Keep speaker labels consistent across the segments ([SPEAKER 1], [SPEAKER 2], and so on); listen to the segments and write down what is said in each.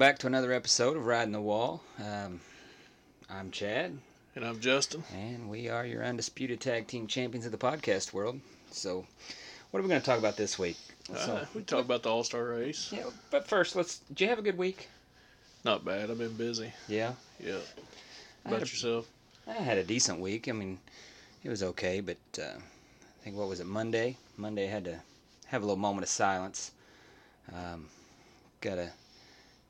[SPEAKER 1] welcome back to another episode of Riding the Wall. Um, I'm Chad,
[SPEAKER 2] And I'm Justin.
[SPEAKER 1] and we are your undisputed tag team champions of the podcast world. So, what are we going to talk about this week? So,
[SPEAKER 2] Uh, we talk about the All Star race.
[SPEAKER 1] yeah, but first, let's. Did you have a good week?
[SPEAKER 2] Not bad. I've been busy.
[SPEAKER 1] Yeah,
[SPEAKER 2] Yeah. About yourself?
[SPEAKER 1] I had a decent week. I mean, it was okay, but uh, I think what was it Monday? Monday I had to have a little moment of silence. Um, got a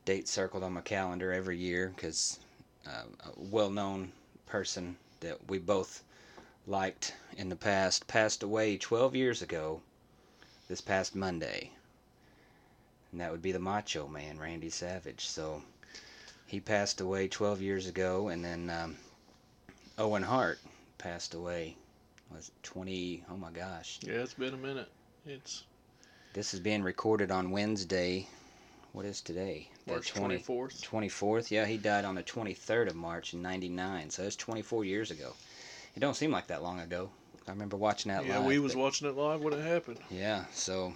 [SPEAKER 1] date circled on my calendar every year because uh, a well-known person that we both liked in the past passed away 12 years ago. This past Monday, and that would be the Macho Man, Randy Savage. So he passed away 12 years ago, and then. Um, Owen Hart passed away. Was it 20? Oh my gosh.
[SPEAKER 2] Yeah, it's been a minute. It's
[SPEAKER 1] This is being recorded on Wednesday. What is today? The
[SPEAKER 2] March
[SPEAKER 1] 20
[SPEAKER 2] 24th.
[SPEAKER 1] 24th. Yeah, he died on the 23rd of March in 99. So it's 24 years ago. It don't seem like that long ago. I remember watching that
[SPEAKER 2] Yeah,
[SPEAKER 1] live.
[SPEAKER 2] Yeah, we was
[SPEAKER 1] but-
[SPEAKER 2] watching it live when it happened.
[SPEAKER 1] Yeah, so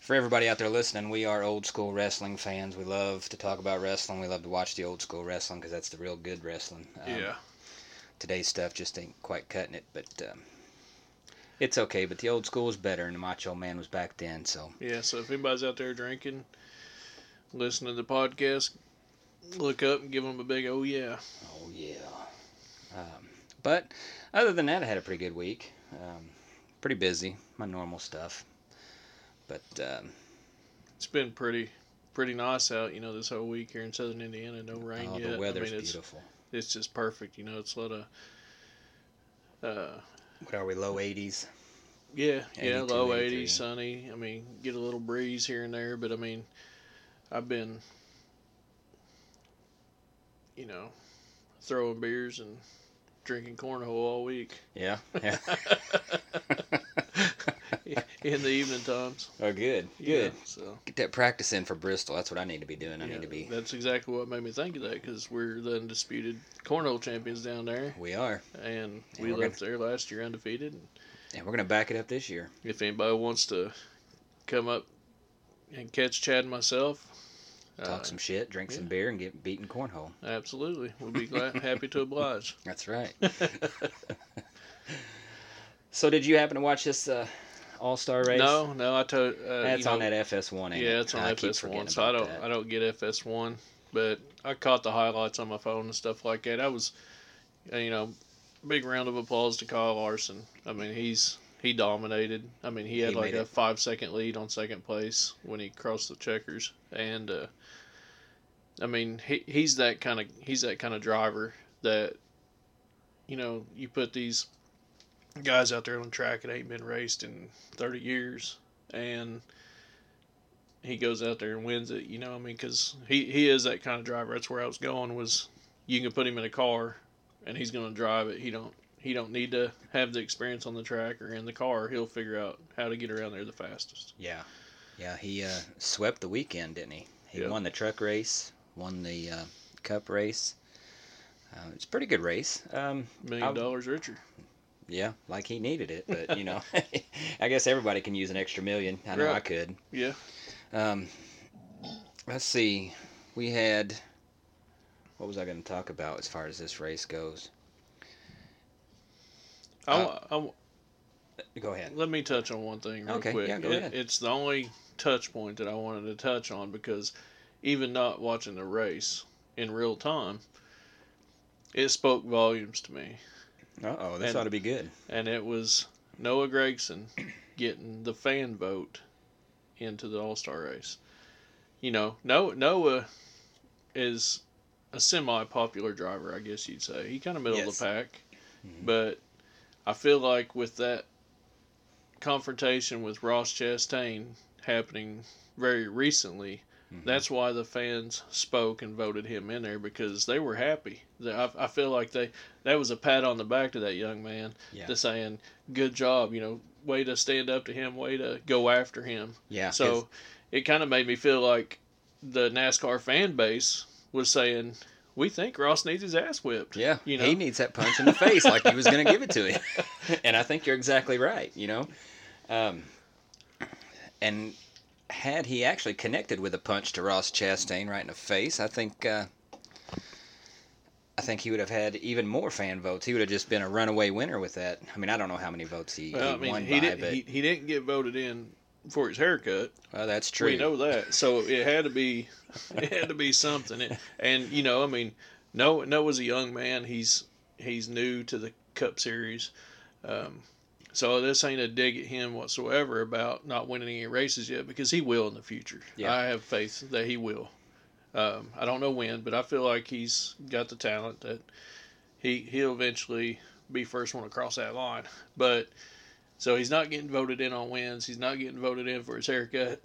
[SPEAKER 1] for everybody out there listening, we are old school wrestling fans. We love to talk about wrestling. We love to watch the old school wrestling because that's the real good wrestling. Um,
[SPEAKER 2] yeah.
[SPEAKER 1] today's stuff just ain't quite cutting it, but um, it's okay. But the old school was better, and the Macho Man was back then. So
[SPEAKER 2] Yeah. So if anybody's out there drinking, listening to the podcast, look up and give them a big oh yeah.
[SPEAKER 1] oh yeah. Um, but other than that, I had a pretty good week. Um, pretty busy, my normal stuff. But um,
[SPEAKER 2] It's been pretty pretty nice out, you know, this whole week here in southern Indiana. No rain
[SPEAKER 1] oh,
[SPEAKER 2] yet.
[SPEAKER 1] the weather's
[SPEAKER 2] I mean, it's
[SPEAKER 1] beautiful.
[SPEAKER 2] it's just perfect. You know, it's a lot of. Uh,
[SPEAKER 1] What are we? Low 80s.
[SPEAKER 2] Yeah, yeah, low 80s, sunny. I mean, get a little breeze here and there, but I mean, I've been, you know, throwing beers and drinking cornhole all week
[SPEAKER 1] Yeah. Yeah.
[SPEAKER 2] in the evening times.
[SPEAKER 1] oh, good.
[SPEAKER 2] Yeah,
[SPEAKER 1] Good.
[SPEAKER 2] so
[SPEAKER 1] Get that practice in for Bristol. That's what I need to be doing. I
[SPEAKER 2] yeah,
[SPEAKER 1] need to be.
[SPEAKER 2] That's exactly what made me think of that because we're the undisputed cornhole champions down there,
[SPEAKER 1] We are,
[SPEAKER 2] and
[SPEAKER 1] Yeah,
[SPEAKER 2] we left there last year undefeated. And
[SPEAKER 1] and we're gonna back it up this year.
[SPEAKER 2] if anybody wants to come up and catch Chad and myself,
[SPEAKER 1] Talk
[SPEAKER 2] uh,
[SPEAKER 1] some shit, drink some beer, and get beaten cornhole.
[SPEAKER 2] Absolutely. We'll be glad, happy to oblige.
[SPEAKER 1] That's right. so, did you happen to watch this uh, All Star race?
[SPEAKER 2] No, no, I told. Uh,
[SPEAKER 1] That's
[SPEAKER 2] you know,
[SPEAKER 1] on that FS1. Ain't
[SPEAKER 2] Yeah, it's on
[SPEAKER 1] I
[SPEAKER 2] FS1, so I don't,
[SPEAKER 1] that.
[SPEAKER 2] I don't get FS1, but I caught the highlights on my phone and stuff like that. I was, you know, big round of applause to Kyle Larson. I mean, he's he dominated. I mean, he had
[SPEAKER 1] He
[SPEAKER 2] like a
[SPEAKER 1] it.
[SPEAKER 2] five second lead on second place when he crossed the checkers, and uh, I mean, he he's that kind of he's that kind of driver that, you know, you put these guys out there on the track that ain't been raced in thirty years, and he goes out there and wins it. You know, I mean, because he he is that kind of driver. That's where I was going. Was you can put him in a car, and he's going to drive it. He don't he don't need to have the experience on the track or in the car. He'll figure out how to get around there the fastest.
[SPEAKER 1] Yeah, yeah. He uh, swept the weekend, didn't he? He
[SPEAKER 2] Yeah.
[SPEAKER 1] won the truck race, won the uh, cup race. Uh, it's a pretty good race. Um,
[SPEAKER 2] Million
[SPEAKER 1] I'll-
[SPEAKER 2] dollars richer.
[SPEAKER 1] yeah, like he needed it, but you know, I guess everybody can use an extra million. I know I could.
[SPEAKER 2] Yeah.
[SPEAKER 1] Um, let's see. We had. What was I going to talk about as far as this race goes?
[SPEAKER 2] I,
[SPEAKER 1] Uh,
[SPEAKER 2] I wa-
[SPEAKER 1] Go ahead.
[SPEAKER 2] let me touch on one thing real
[SPEAKER 1] Okay,
[SPEAKER 2] quick.
[SPEAKER 1] yeah, go
[SPEAKER 2] It-
[SPEAKER 1] ahead.
[SPEAKER 2] It's the only touch point that I wanted to touch on because even not watching the race in real time, it spoke volumes to me.
[SPEAKER 1] Uh oh, this
[SPEAKER 2] And-
[SPEAKER 1] ought to be good.
[SPEAKER 2] and it was Noah Gragson getting the fan vote into the All Star race. You know, Noah, Noah is a semi popular driver, I guess you'd say. He kind of middle of the pack,
[SPEAKER 1] Mhm.
[SPEAKER 2] but I feel like with that confrontation with Ross Chastain happening very recently,
[SPEAKER 1] Mhm.
[SPEAKER 2] that's why the fans spoke and voted him in there because they were happy. I, I feel like they that was a pat on the back to that young man
[SPEAKER 1] Yeah.
[SPEAKER 2] to saying good job you know way to stand up to him way to go after him
[SPEAKER 1] Yeah.
[SPEAKER 2] so it kind of made me feel like the nascar fan base was saying we think ross needs his ass whipped
[SPEAKER 1] Yeah,
[SPEAKER 2] you know
[SPEAKER 1] he needs that punch in the face like he was going to give it to him. and I think you're exactly right, you know. Um, and had he actually connected with a punch to Ross Chastain right in the face, I think uh, I think he would have had even more fan votes. He would have just been a runaway winner with that. I mean, I don't know how many votes he,
[SPEAKER 2] Well,
[SPEAKER 1] he
[SPEAKER 2] I mean,
[SPEAKER 1] won
[SPEAKER 2] he
[SPEAKER 1] by,
[SPEAKER 2] didn't
[SPEAKER 1] but
[SPEAKER 2] he, he didn't get voted in for his haircut.
[SPEAKER 1] well, that's true.
[SPEAKER 2] We know that, so it had to be it had to be something. It- and you know, I mean, Noah Noah's a young man. He's he's new to the Cup Series. Um, so this ain't a dig at him whatsoever about not winning any races yet because he will in the future.
[SPEAKER 1] Yeah.
[SPEAKER 2] I have faith that he will. Um, I don't know when, but I feel like he's got the talent that he he'll eventually be first one across that line. But so he's not getting voted in on wins. He's not getting voted in for his haircut.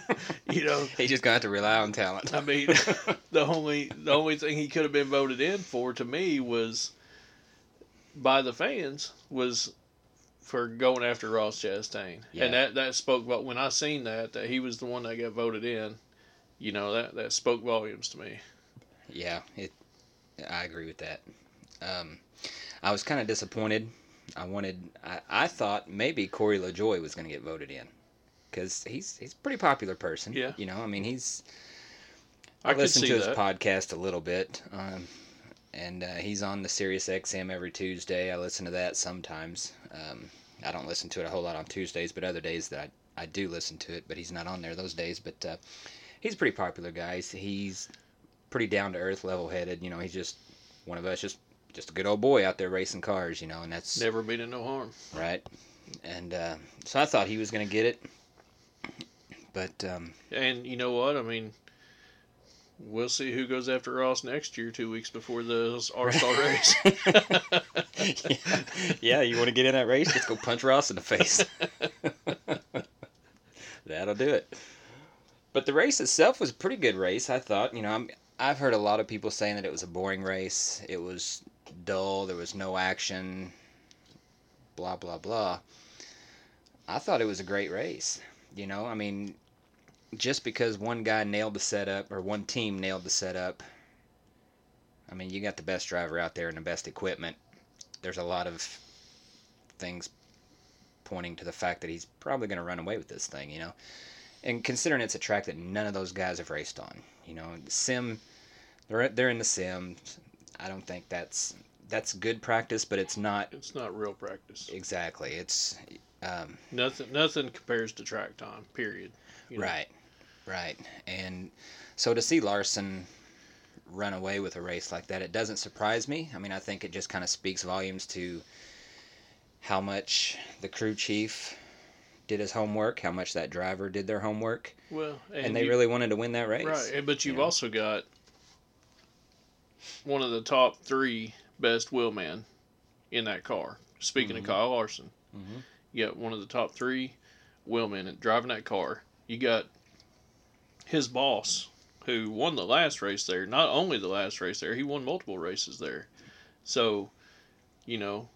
[SPEAKER 2] you know,
[SPEAKER 1] He just got to rely on talent.
[SPEAKER 2] I mean, the only the only thing he could have been voted in for to me was by the fans was for going after Ross Chastain,
[SPEAKER 1] Yeah.
[SPEAKER 2] and that that spoke about when I seen that that he was the one that got voted in. You know that that spoke volumes to me.
[SPEAKER 1] Yeah, it. I agree with that. Um, I was kind of disappointed. I wanted. I, I thought maybe Corey LaJoie was going to get voted in, because he's he's a pretty popular person.
[SPEAKER 2] Yeah.
[SPEAKER 1] You know, I mean, he's.
[SPEAKER 2] I
[SPEAKER 1] I,
[SPEAKER 2] see
[SPEAKER 1] to his
[SPEAKER 2] that.
[SPEAKER 1] podcast a little bit, um, and uh, he's on the Sirius XM every Tuesday. I listen to that sometimes. Um, I don't listen to it a whole lot on Tuesdays, but other days that I, I do listen to it. But he's not on there those days. But uh, he's a pretty popular guy. He's, he's pretty down to earth, level headed. You know, he's just one of us, just just a good old boy out there racing cars. You know, and that's
[SPEAKER 2] Never been in no harm.
[SPEAKER 1] right. And uh, so I thought he was going to get it, but um,
[SPEAKER 2] And you know what? I mean, we'll see who goes after Ross next year, two weeks before the R Star race.
[SPEAKER 1] yeah, yeah, you want to get in that race? Let's go punch Ross in the face. That'll do it. But the race itself was a pretty good race, I thought. You know, I'm, I've heard a lot of people saying that it was a boring race. It was dull. There was no action. Blah blah blah. I thought it was a great race. You know, I mean, just because one guy nailed the setup or one team nailed the setup. I mean, you got the best driver out there and the best equipment there's a lot of things pointing to the fact that he's probably going to run away with this thing, you know. And considering it's a track that none of those guys have raced on, you know, the sim, they're they're in the sim. I don't think that's that's good practice, but it's not
[SPEAKER 2] it's not real practice.
[SPEAKER 1] exactly. It's um,
[SPEAKER 2] Nothing nothing compares to track time. Period. You know?
[SPEAKER 1] right, right. And so to see Larson run away with a race like that, it doesn't surprise me. I mean, I think it just kind of speaks volumes to how much the crew chief did his homework, how much that driver did their homework,
[SPEAKER 2] Well, and,
[SPEAKER 1] and, they
[SPEAKER 2] you-
[SPEAKER 1] really wanted to win that race.
[SPEAKER 2] right. But
[SPEAKER 1] you
[SPEAKER 2] you've
[SPEAKER 1] know?
[SPEAKER 2] also got one of the top three best wheelmen in that car. Speaking
[SPEAKER 1] Mhm.
[SPEAKER 2] of Kyle Larson,
[SPEAKER 1] Mhm.
[SPEAKER 2] you got one of the top three wheelmen driving that car. You got his boss, who won the last race there. Not only the last race there, he won multiple races there. So, you know,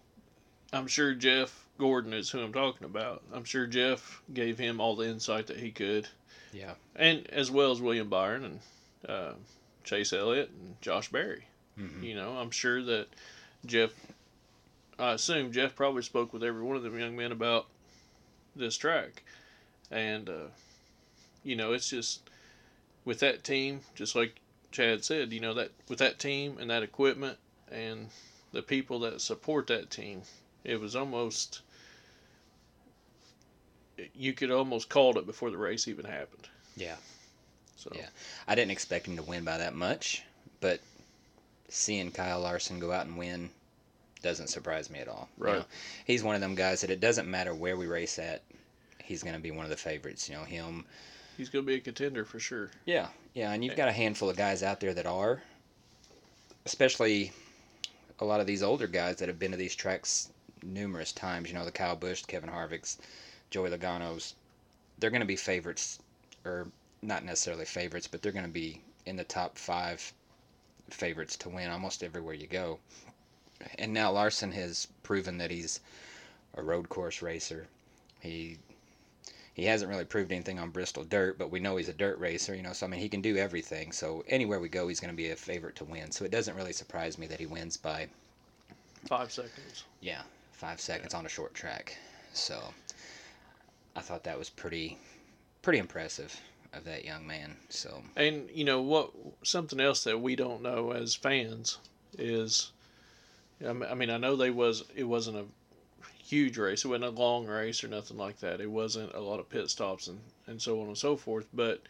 [SPEAKER 2] I'm sure Jeff Gordon is who I'm talking about. I'm sure Jeff gave him all the insight that he could,
[SPEAKER 1] Yeah.
[SPEAKER 2] and as well as William Byron and uh, Chase Elliott and Josh Berry.
[SPEAKER 1] Mhm.
[SPEAKER 2] You know, I'm sure that Jeff. I assume Jeff probably spoke with every one of them young men about this track, and uh, you know, it's just with that team, just like Chad said, you know that with that team and that equipment and the people that support that team, it was almost you could almost called it before the race even happened.
[SPEAKER 1] Yeah.
[SPEAKER 2] So
[SPEAKER 1] Yeah. I didn't expect him to win by that much, but seeing Kyle Larson go out and win doesn't surprise me at all. You know, he's one of them guys that it doesn't matter where we race at, he's going to be one of the favorites. You know, him.
[SPEAKER 2] he's going to be a contender for sure.
[SPEAKER 1] Yeah. Yeah, and you've got a handful of guys out there that are, especially a lot of these older guys that have been to these tracks numerous times. You know, the Kyle Busch, Kevin Harvick's, Joey Logano's. They're going to be favorites, or not necessarily favorites, but they're going to be in the top five favorites to win almost everywhere you go. And now Larson has proven that he's a road course racer. He he hasn't really proved anything on Bristol dirt, but we know he's a dirt racer, you know. So I mean, he can do everything. So anywhere we go, he's going to be a favorite to win. So it doesn't really surprise me that he wins by
[SPEAKER 2] Five seconds.
[SPEAKER 1] yeah five seconds on a short track. So I thought that was pretty pretty impressive of that young man. So
[SPEAKER 2] And you know what? Something else that we don't know as fans is, I mean, I know they was it wasn't a huge race. It wasn't a long race or nothing like that. It wasn't a lot of pit stops and and so on and so forth. But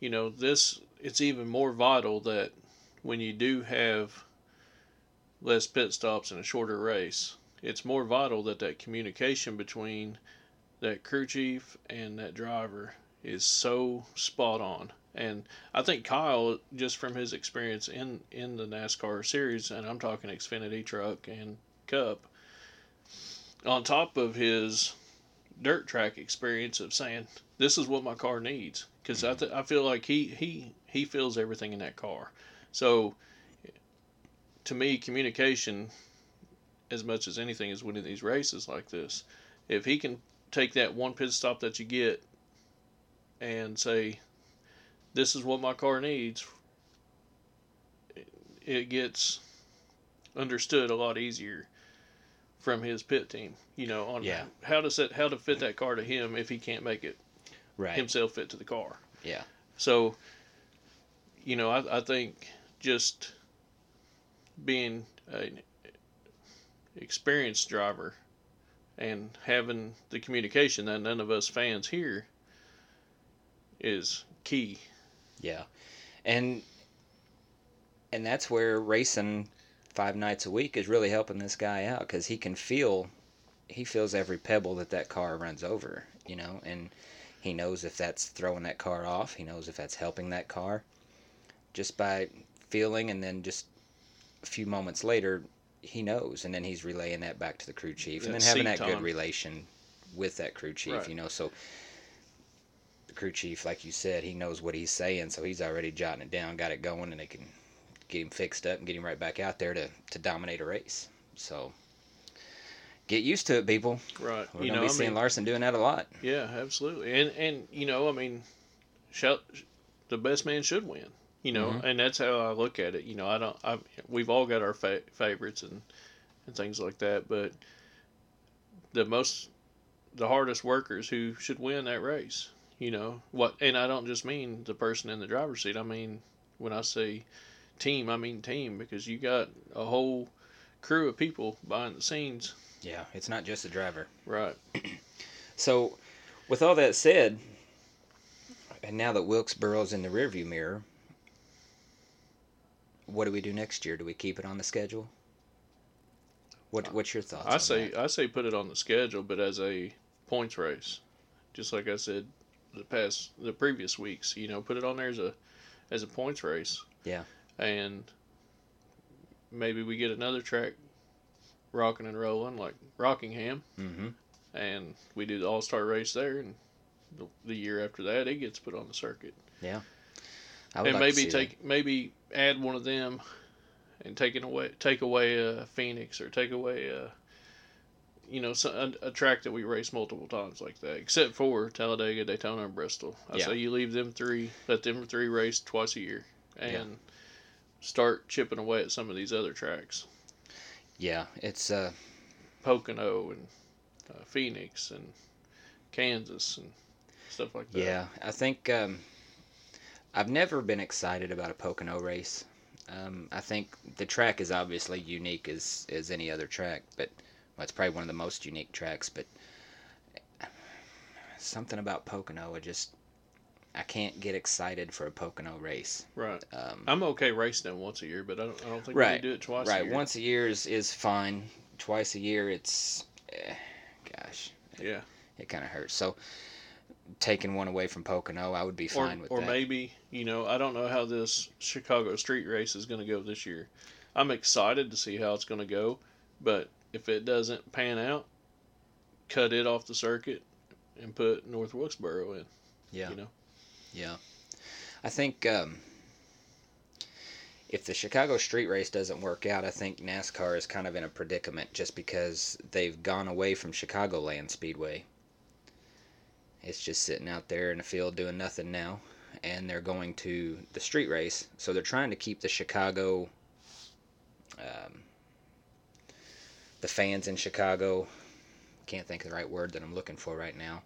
[SPEAKER 2] you know, this it's even more vital that when you do have less pit stops and a shorter race, it's more vital that that communication between that crew chief and that driver is so spot on. And I think Kyle, just from his experience in, in the NASCAR series, and I'm talking Xfinity truck and Cup, on top of his dirt track experience of saying, this is what my car needs. Because I, mm-hmm. th- I feel like he, he, he feels everything in that car. So to me, communication, as much as anything, is winning these races like this. If he can take that one pit stop that you get and say, "This is what my car needs," it gets understood a lot easier from his pit team. You know, on
[SPEAKER 1] Yeah.
[SPEAKER 2] how to set how to fit that car to him if he can't make it
[SPEAKER 1] right,
[SPEAKER 2] himself fit to the car.
[SPEAKER 1] Yeah.
[SPEAKER 2] So, you know, I, I think just being an experienced driver and having the communication that none of us fans hear is key.
[SPEAKER 1] yeah, and and that's where racing five nights a week is really helping this guy out because he can feel he feels every pebble that that car runs over, you know, and he knows if that's throwing that car off. He knows if that's helping that car. Just by feeling, and then just a few moments later, he knows, and then he's relaying that back to the crew chief, and
[SPEAKER 2] That
[SPEAKER 1] then having that good relation with that crew chief,
[SPEAKER 2] Right.
[SPEAKER 1] you know. So crew chief, like you said, he knows what he's saying, so he's already jotting it down, got it going, and they can get him fixed up and get him right back out there to to dominate a race. So get used to it, people.
[SPEAKER 2] Right.
[SPEAKER 1] We're
[SPEAKER 2] you
[SPEAKER 1] gonna
[SPEAKER 2] know,
[SPEAKER 1] be
[SPEAKER 2] I
[SPEAKER 1] seeing
[SPEAKER 2] mean,
[SPEAKER 1] Larson doing that a lot.
[SPEAKER 2] yeah, absolutely. And and you know, I mean, shout, the best man should win. You know,
[SPEAKER 1] Mhm.
[SPEAKER 2] and that's how I look at it. You know, I don't. I we've all got our fa- favorites and and things like that, but the most the hardest workers who should win that race. You know what? And I don't just mean the person in the driver's seat. I mean when I say team, I mean team because you got a whole crew of people behind the scenes.
[SPEAKER 1] Yeah, it's not just the driver.
[SPEAKER 2] Right.
[SPEAKER 1] So, with all that said, and now that Wilkesboro's in the rearview mirror, what do we do next year? Do we keep it on the schedule? What What's your thoughts?
[SPEAKER 2] I
[SPEAKER 1] on
[SPEAKER 2] say
[SPEAKER 1] that?
[SPEAKER 2] I say put it on the schedule, but as a points race, just like I said the past the previous weeks. You know, put it on there as a as a points race.
[SPEAKER 1] Yeah.
[SPEAKER 2] And maybe we get another track rocking and rolling like Rockingham,
[SPEAKER 1] Mm-hmm.
[SPEAKER 2] and we do the All Star race there, and the, the year after that it gets put on the circuit.
[SPEAKER 1] I would
[SPEAKER 2] and
[SPEAKER 1] like
[SPEAKER 2] maybe take maybe add one of them and take it away take away uh, Phoenix or take away uh, you know so- a, a track that we race multiple times like that except for Talladega Daytona and Bristol I
[SPEAKER 1] Yeah.
[SPEAKER 2] say you leave them three let them three race twice a year and
[SPEAKER 1] Yeah.
[SPEAKER 2] start chipping away at some of these other tracks.
[SPEAKER 1] Yeah, it's uh,
[SPEAKER 2] Pocono and uh, Phoenix and Kansas and stuff like that
[SPEAKER 1] yeah. I think um, I've never been excited about a Pocono race. Um, I think the track is obviously unique as as any other track, but well, it's probably one of the most unique tracks. But something about Pocono, I just I can't get excited for a Pocono race.
[SPEAKER 2] right
[SPEAKER 1] Um,
[SPEAKER 2] I'm okay racing them once a year but I don't, I don't think
[SPEAKER 1] Right,
[SPEAKER 2] we do it twice a
[SPEAKER 1] right,
[SPEAKER 2] year.
[SPEAKER 1] once a year is, is fine. Twice a year, it's eh, gosh,
[SPEAKER 2] yeah
[SPEAKER 1] it kind of hurts. So taking one away from Pocono, I would be
[SPEAKER 2] or,
[SPEAKER 1] fine with
[SPEAKER 2] or
[SPEAKER 1] that.
[SPEAKER 2] Or maybe you know I don't know how this Chicago street race is going to go this year. I'm excited to see how it's going to go, but if it doesn't pan out, cut it off the circuit and put North Wilkesboro in.
[SPEAKER 1] yeah,
[SPEAKER 2] You know,
[SPEAKER 1] yeah. I think um, if the Chicago street race doesn't work out, I think NASCAR is kind of in a predicament just because they've gone away from Chicagoland Speedway. It's just sitting out there in the field doing nothing now, and they're going to the street race. So they're trying to keep the Chicago, um, the fans in Chicago. Can't think of the right word that I'm looking for right now.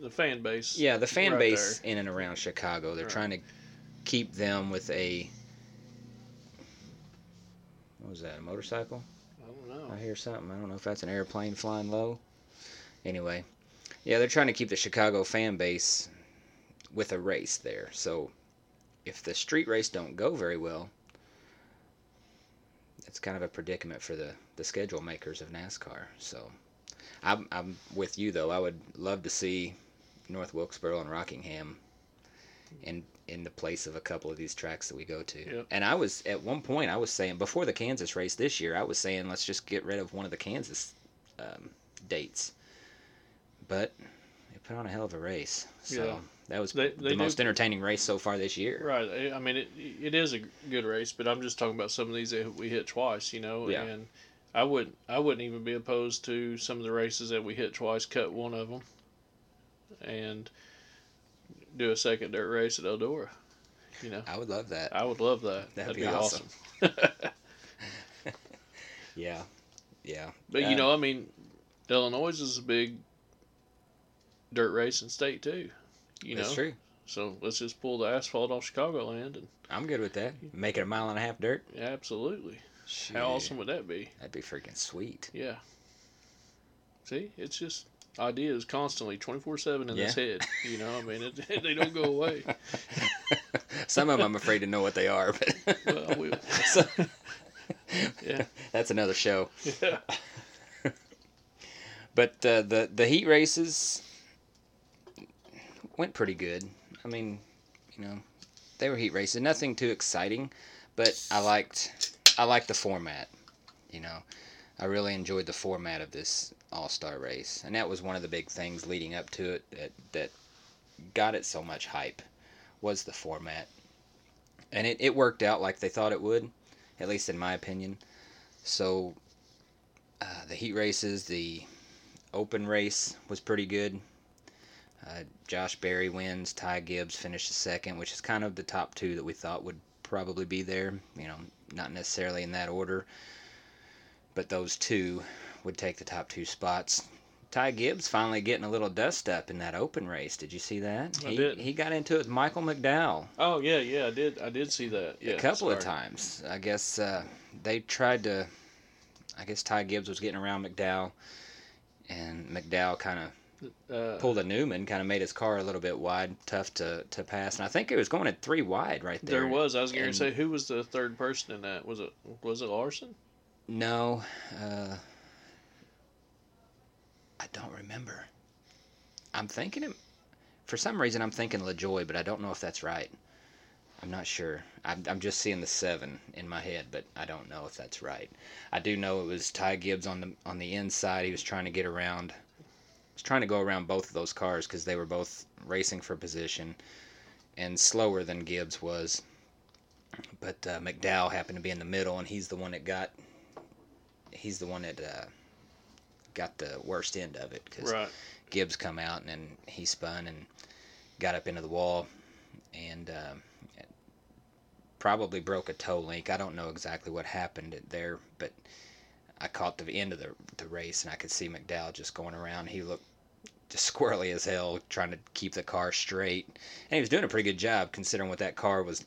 [SPEAKER 2] the fan base.
[SPEAKER 1] Yeah, the fan
[SPEAKER 2] right
[SPEAKER 1] base
[SPEAKER 2] there.
[SPEAKER 1] in and around Chicago, they're
[SPEAKER 2] Right.
[SPEAKER 1] trying to keep them with a. What was that? A motorcycle?
[SPEAKER 2] I don't know.
[SPEAKER 1] I hear something. I don't know if that's an airplane flying low. Anyway, yeah, they're trying to keep the Chicago fan base with a race there. So if the street race don't go very well, it's kind of a predicament for the, the schedule makers of NASCAR. So I'm, I'm with you though. I would love to see North Wilkesboro and Rockingham in in the place of a couple of these tracks that we go to.
[SPEAKER 2] Yep.
[SPEAKER 1] And I was at one point I was saying before the Kansas race this year, I was saying let's just get rid of one of the Kansas um, dates. But they put on a hell of a race. So
[SPEAKER 2] Yeah.
[SPEAKER 1] That was
[SPEAKER 2] They-
[SPEAKER 1] the
[SPEAKER 2] they do-
[SPEAKER 1] most entertaining race so far this year.
[SPEAKER 2] Right. I- I mean, it it is a good race, but I'm just talking about some of these that we hit twice. You know,
[SPEAKER 1] Yeah.
[SPEAKER 2] and I wouldn't I wouldn't even be opposed to some of the races that we hit twice. Cut one of them, and do a second dirt race at Eldora. You know,
[SPEAKER 1] I would love that.
[SPEAKER 2] I would love that.
[SPEAKER 1] That'd
[SPEAKER 2] That'd,
[SPEAKER 1] be
[SPEAKER 2] be,
[SPEAKER 1] awesome.
[SPEAKER 2] awesome.
[SPEAKER 1] Yeah. Yeah.
[SPEAKER 2] But
[SPEAKER 1] Uh,
[SPEAKER 2] you know, I mean, Illinois is a big dirt racing state too. You
[SPEAKER 1] that's
[SPEAKER 2] know,
[SPEAKER 1] true.
[SPEAKER 2] so let's just pull the asphalt off Chicagoland and
[SPEAKER 1] I'm good with that. Make it a mile and a half dirt.
[SPEAKER 2] absolutely.
[SPEAKER 1] Shoot,
[SPEAKER 2] How awesome would that be?
[SPEAKER 1] That'd be freaking sweet.
[SPEAKER 2] Yeah. See, it's just ideas constantly, twenty four seven in this head. You know, I mean, it, they don't go away.
[SPEAKER 1] Some of them I'm afraid to know what they are, but
[SPEAKER 2] Well, I will.
[SPEAKER 1] So-
[SPEAKER 2] Yeah.
[SPEAKER 1] that's another show.
[SPEAKER 2] Yeah.
[SPEAKER 1] But uh, the the heat races went pretty good. I mean, you know, they were heat races. Nothing too exciting, but I liked I liked the format. You know, I really enjoyed the format of this All Star race, and that was one of the big things leading up to it that that got it so much hype was the format, and it, it worked out like they thought it would, at least in my opinion. So uh, the heat races, the open race was pretty good. Uh, Josh Berry wins. Ty Gibbs finished second, which is kind of the top two that we thought would probably be there. You know, not necessarily in that order, but those two would take the top two spots. Ty Gibbs finally getting a little dust up in that open race. Did you see that?
[SPEAKER 2] I
[SPEAKER 1] he,
[SPEAKER 2] did.
[SPEAKER 1] He got into it with Michael McDowell
[SPEAKER 2] Oh yeah, yeah, I did. I did see that. Yeah,
[SPEAKER 1] a couple of times. I guess uh, they tried to. I guess Ty Gibbs was getting around McDowell, and McDowell kind of
[SPEAKER 2] Uh,
[SPEAKER 1] pulled a Newman, kind of made his car a little bit wide, tough to, to pass. And I think it was going at three wide right there.
[SPEAKER 2] there was. I was going to say, who was the third person in that? Was it was it Larson?
[SPEAKER 1] No, uh, I don't remember. I'm thinking it. For some reason, I'm thinking LaJoie, but I don't know if that's right. I'm not sure. I'm, I'm just seeing the seven in my head, but I don't know if that's right. I do know it was Ty Gibbs on the on the inside. He was trying to get around. Was trying to go around both of those cars because they were both racing for position, and slower than Gibbs was. But uh, McDowell happened to be in the middle, and he's the one that got. He's the one that uh, got the worst end of it because
[SPEAKER 2] Right.
[SPEAKER 1] Gibbs come out and then he spun and got up into the wall and um, probably broke a toe link. I don't know exactly what happened there, but I caught the end of the the race and I could see McDowell just going around. He looked squirrely as hell, trying to keep the car straight, and he was doing a pretty good job considering what that car was,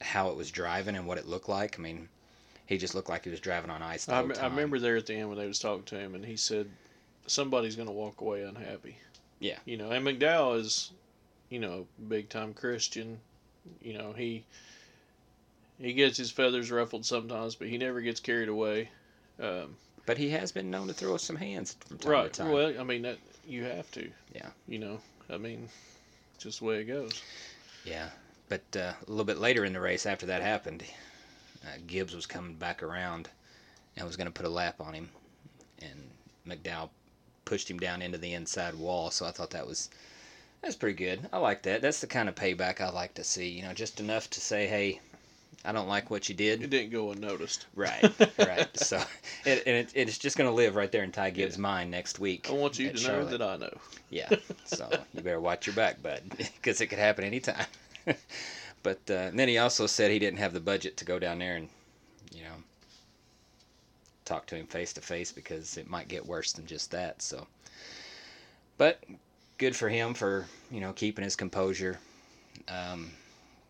[SPEAKER 1] how it was driving and what it looked like. I mean, he just looked like he was driving on ice the
[SPEAKER 2] I,
[SPEAKER 1] whole time.
[SPEAKER 2] I remember there at the end when they was talking to him, and he said somebody's going to walk away unhappy.
[SPEAKER 1] Yeah.
[SPEAKER 2] You know, and McDowell is, you know, a big time Christian. You know, he he gets his feathers ruffled sometimes, but he never gets carried away. Um,
[SPEAKER 1] but he has been known to throw some hands from time
[SPEAKER 2] right.
[SPEAKER 1] to time.
[SPEAKER 2] Well, I mean that you have to.
[SPEAKER 1] Yeah.
[SPEAKER 2] You know, I mean, just the way it goes.
[SPEAKER 1] Yeah, but uh, a little bit later in the race, after that happened, uh, Gibbs was coming back around and was going to put a lap on him, and McDowell pushed him down into the inside wall. So I thought that was that's pretty good. I like that. That's the kind of payback I like to see. You know, just enough to say, hey, I don't like what you did.
[SPEAKER 2] It
[SPEAKER 1] did.
[SPEAKER 2] didn't go unnoticed.
[SPEAKER 1] Right, right. So, it, and it, it's just going to live right there in Ty Gibbs' mind next week.
[SPEAKER 2] I want you to
[SPEAKER 1] Charlotte.
[SPEAKER 2] know that I know.
[SPEAKER 1] Yeah. So you better watch your back, bud, because it could happen anytime. but uh, and then he also said he didn't have the budget to go down there and, you know, talk to him face to face because it might get worse than just that. So, but good for him for you know keeping his composure. Um,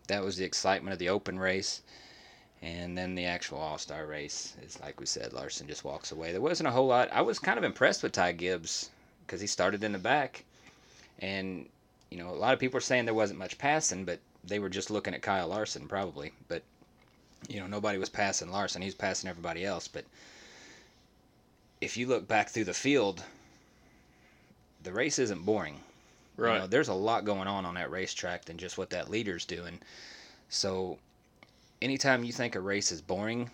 [SPEAKER 1] that was the excitement of the open race. And then the actual All Star race is like we said, Larson just walks away. There wasn't a whole lot. I was kind of impressed with Ty Gibbs because he started in the back, and you know a lot of people are saying there wasn't much passing, but they were just looking at Kyle Larson probably. But you know nobody was passing Larson; he was passing everybody else. But if you look back through the field, the race isn't boring.
[SPEAKER 2] Right.
[SPEAKER 1] You know, there's a lot going on on that racetrack than just what that leader's doing. So, anytime you think a race is boring,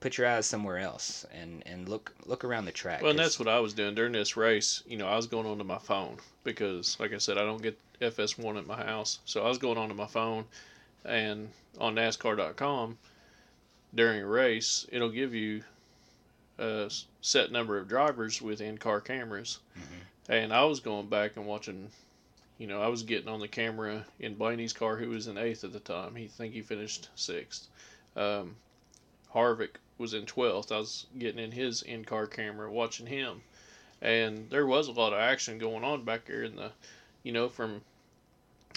[SPEAKER 1] put your eyes somewhere else and and look look around the track.
[SPEAKER 2] Well, and that's what I was doing during this race. You know, I was going onto my phone because, like I said, I don't get FS1 at my house. So I was going onto my phone and on NASCAR.com during a race, it'll give you a set number of drivers with in car mm-hmm. And I was going back and watching, you know, I was getting on the camera in Blaney's car, who was in eighth at the time. He think he finished sixth. Um, Harvick was in 12th. I was getting in his in car camera watching him. And there was a lot of action going on back there in the, you know, from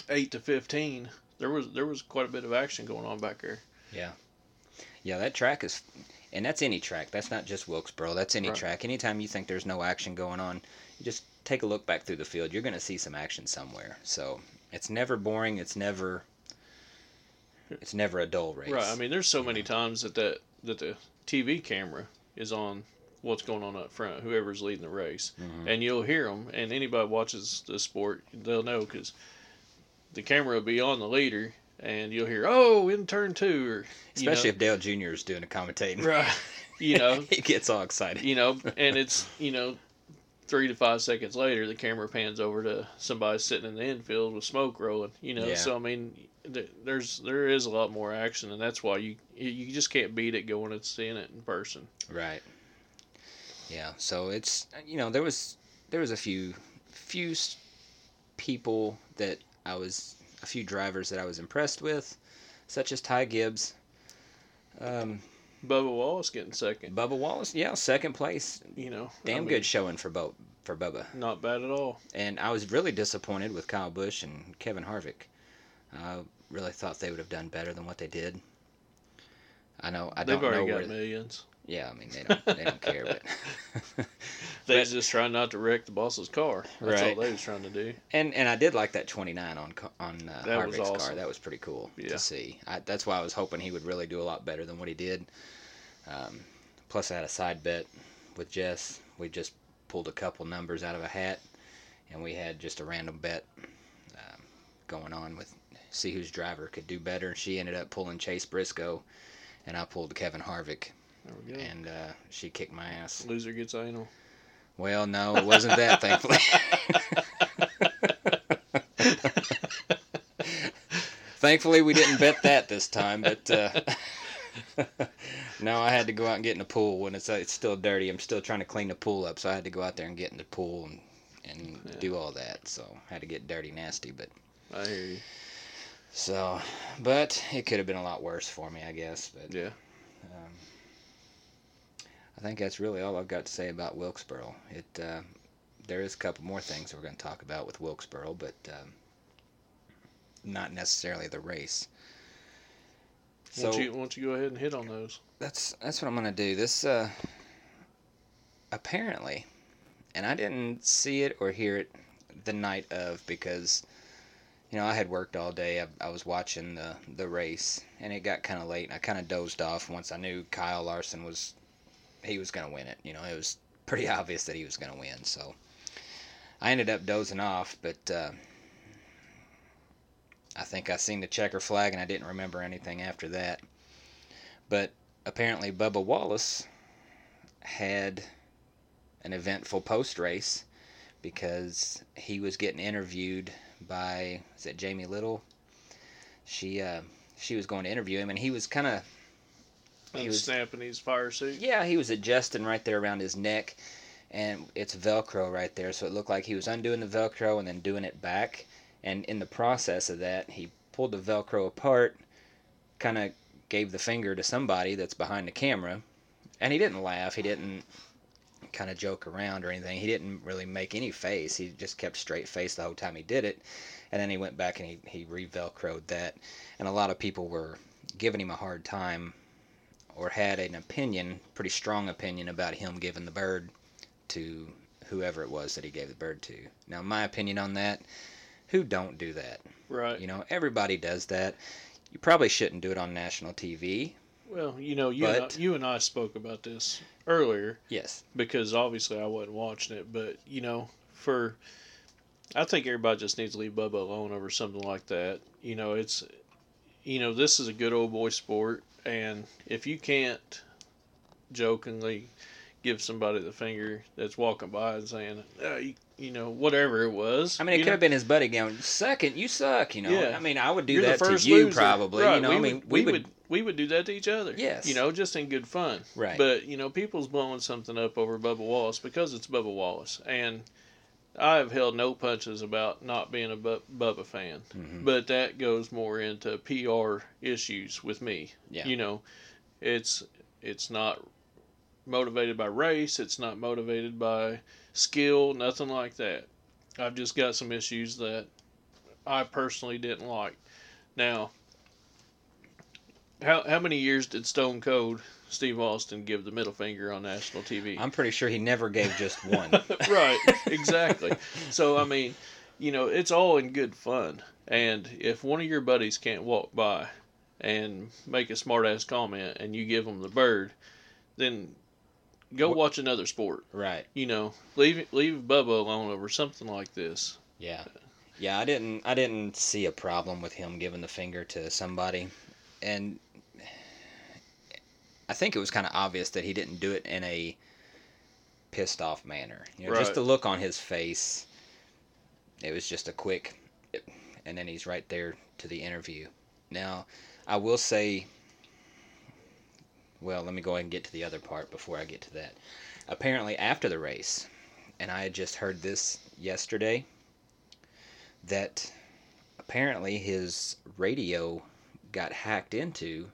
[SPEAKER 2] 8 to 15. There was there was quite a bit of action going on back there.
[SPEAKER 1] Yeah, yeah, that track is, and that's any track. That's not just Wilkesboro. That's any
[SPEAKER 2] Right.
[SPEAKER 1] track. Anytime you think there's no action going on, you just take a look back through the field. You're going to see some action somewhere. So it's never boring. It's never. It's never a dull race.
[SPEAKER 2] Right. I mean, there's so many times that that that the TV camera is on what's going on up front, whoever's leading the race,
[SPEAKER 1] Mhm.
[SPEAKER 2] and you'll hear them. And anybody watches the sport, they'll know because the camera will be on the leader, and you'll hear, "Oh, in turn two, or
[SPEAKER 1] especially
[SPEAKER 2] know,
[SPEAKER 1] if Dale Jr. is doing a commentating.
[SPEAKER 2] right, you know,
[SPEAKER 1] he gets all excited.
[SPEAKER 2] you know, and it's you know, three to five seconds later, the camera pans over to somebody sitting in the infield with smoke rolling. You know,
[SPEAKER 1] Yeah.
[SPEAKER 2] so I mean, there's there is a lot more action, and that's why you you just can't beat it going and seeing it in person.
[SPEAKER 1] Right. Yeah. So it's you know there was there was a few few people that I was a few drivers that I was impressed with, such as Ty Gibbs. Um,
[SPEAKER 2] Bubba Wallace getting second.
[SPEAKER 1] Bubba Wallace, yeah, second place.
[SPEAKER 2] You know, I
[SPEAKER 1] Damn
[SPEAKER 2] mean,
[SPEAKER 1] good showing for Bo- for Bubba.
[SPEAKER 2] Not bad at all.
[SPEAKER 1] And I was really disappointed with Kyle Busch and Kevin Harvick. I really thought they would have done better than what they did. I know I
[SPEAKER 2] They've
[SPEAKER 1] don't know
[SPEAKER 2] already
[SPEAKER 1] where.
[SPEAKER 2] got millions.
[SPEAKER 1] Yeah, I mean they don't they don't care, but
[SPEAKER 2] They
[SPEAKER 1] But-
[SPEAKER 2] was just trying not to wreck the boss's car. That's
[SPEAKER 1] Right.
[SPEAKER 2] all they was trying to do.
[SPEAKER 1] And and I did like that 29 on on uh, Harvick's car. That was pretty cool
[SPEAKER 2] Yeah.
[SPEAKER 1] to see. I, that's why I was hoping he would really do a lot better than what he did. Um, plus, I had a side bet with Jess. We just pulled a couple numbers out of a hat, and we had just a random bet um, going on with see whose driver could do better. And she ended up pulling Chase Briscoe, and I pulled Kevin Harvick,
[SPEAKER 2] There we go.
[SPEAKER 1] and uh, she kicked my ass.
[SPEAKER 2] Loser gets anal.
[SPEAKER 1] Well, no, it wasn't that, thankfully. thankfully, we didn't bet that this time, but uh, no, I had to go out and get in the pool when it's it's still dirty. I'm still trying to clean the pool up, so I had to go out there and get in the pool and and
[SPEAKER 2] Yeah.
[SPEAKER 1] do all that. So I had to get dirty, nasty, but
[SPEAKER 2] I hear you.
[SPEAKER 1] so, but it could have been a lot worse for me, I guess. But
[SPEAKER 2] Yeah.
[SPEAKER 1] um, I think that's really all I've got to say about Wilkesboro. It uh, there is a couple more things we're going to talk about with Wilkesboro, but um, not necessarily the race.
[SPEAKER 2] Why
[SPEAKER 1] So
[SPEAKER 2] don't you, why don't you go ahead and hit on those?
[SPEAKER 1] that's that's what I'm going to do. This uh, apparently, and I didn't see it or hear it the night of because you know I had worked all day. I, I was watching the the race, and it got kind of late, and I kind of dozed off once I knew Kyle Larson was he was going to win it. You know, it was pretty obvious that he was going to win. So I ended up dozing off, but uh, I think I seen the checker flag, and I didn't remember anything after that. But apparently, Bubba Wallace had an eventful post race because he was getting interviewed by is it Jamie Little? She uh, she was going to interview him, and he was kind of He was-
[SPEAKER 2] snapping his fire suit.
[SPEAKER 1] yeah, he was adjusting right there around his neck, and it's Velcro right there, so it looked like he was undoing the Velcro and then doing it back. And in the process of that, he pulled the Velcro apart, kind of gave the finger to somebody that's behind the camera, and he didn't laugh. He didn't. kind of joke around or anything. He didn't really make any face. He just kept straight face the whole time he did it. And then he went back and he, he re-velcroed that. And a lot of people were giving him a hard time or had an opinion, pretty strong opinion about him giving the bird to whoever it was that he gave the bird to. Now, my opinion on that, who don't do that?
[SPEAKER 2] Right.
[SPEAKER 1] You know, everybody does that. You probably shouldn't do it on national TV.
[SPEAKER 2] Well, you know, you and I, you and I spoke about this earlier
[SPEAKER 1] Yes.
[SPEAKER 2] because obviously I wasn't watching it, but you know, for I think everybody just needs to leave Bubba alone over something like that. You know, it's you know, this is a good old boy sport and if you can't jokingly give somebody the finger that's walking by and saying, uh, you, you know, whatever it was.
[SPEAKER 1] I mean, it could
[SPEAKER 2] know,
[SPEAKER 1] have been his buddy going, "Second, you suck." You know.
[SPEAKER 2] Yeah.
[SPEAKER 1] I mean, I would do
[SPEAKER 2] you're
[SPEAKER 1] that to you
[SPEAKER 2] loser.
[SPEAKER 1] probably.
[SPEAKER 2] Right,
[SPEAKER 1] You know,
[SPEAKER 2] we
[SPEAKER 1] I mean,
[SPEAKER 2] would,
[SPEAKER 1] we,
[SPEAKER 2] we
[SPEAKER 1] would.
[SPEAKER 2] we would do that to each other.
[SPEAKER 1] Yes.
[SPEAKER 2] You know, just in good fun.
[SPEAKER 1] Right.
[SPEAKER 2] But you know, people's blowing something up over Bubba Wallace because it's Bubba Wallace, and I have held no punches about not being a Bu- Bubba fan.
[SPEAKER 1] Mhm.
[SPEAKER 2] But that goes more into PR issues with me.
[SPEAKER 1] Yeah.
[SPEAKER 2] You know, it's it's not motivated by race. It's not motivated by skill. Nothing like that. I've just got some issues that I personally didn't like. Now, how how many years did Stone Cold Steve Austin give the middle finger on national TV?
[SPEAKER 1] I'm pretty sure he never gave just one.
[SPEAKER 2] right, exactly. So I mean, you know, it's all in good fun. And if one of your buddies can't walk by and make a smart ass comment and you give them the bird, then go
[SPEAKER 1] Wh-
[SPEAKER 2] watch another sport.
[SPEAKER 1] right.
[SPEAKER 2] You know, leave leave Bubba alone over something like this.
[SPEAKER 1] Yeah. Yeah, I didn't I didn't see a problem with him giving the finger to somebody. And I think it was kind of obvious that he didn't do it in a pissed off manner. You know, just
[SPEAKER 2] Right.
[SPEAKER 1] the look on his face. It was just a quick and then he's right there to the interview. Now, I will say well, let me go ahead and get to the other part before I get to that. Apparently after the race, and I had just heard this yesterday that apparently his radio got hacked into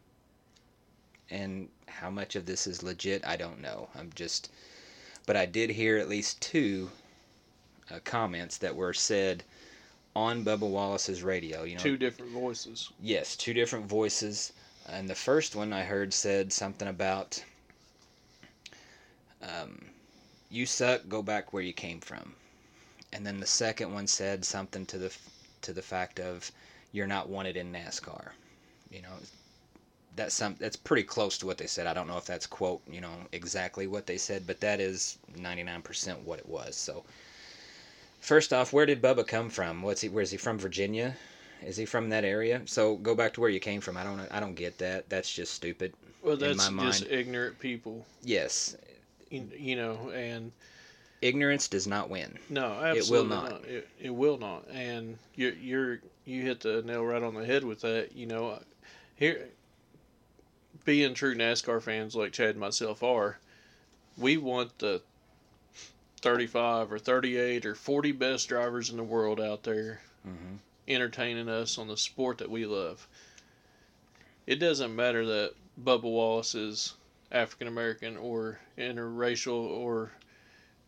[SPEAKER 1] and how much of this is legit I don't know. I'm just but I did hear at least two uh, comments that were said on Bubba Wallace's radio, you know.
[SPEAKER 2] Two different voices.
[SPEAKER 1] Yes, two different voices. And the first one I heard said something about um, you suck, go back where you came from. And then the second one said something to the to the fact of you're not wanted in NASCAR. You know, that's some that's pretty close to what they said. I don't know if that's quote, you know, exactly what they said, but that is 99% what it was. So First off, where did Bubba come from? What's he? Where's he from? Virginia? Is he from that area? So go back to where you came from. I don't. I don't get that. That's just stupid.
[SPEAKER 2] Well, that's just ignorant people.
[SPEAKER 1] Yes,
[SPEAKER 2] You, you know, and
[SPEAKER 1] ignorance does not win.
[SPEAKER 2] No, absolutely
[SPEAKER 1] not.
[SPEAKER 2] It, will not. it will not. And you're you're you hit the nail right on the head with that. You know, here being true NASCAR fans like Chad and myself are, we want the 35 or 38 or 40 best drivers in the world out there
[SPEAKER 1] hmm
[SPEAKER 2] entertaining us on the sport that we love. It doesn't matter that Bubba Wallace is African American or interracial or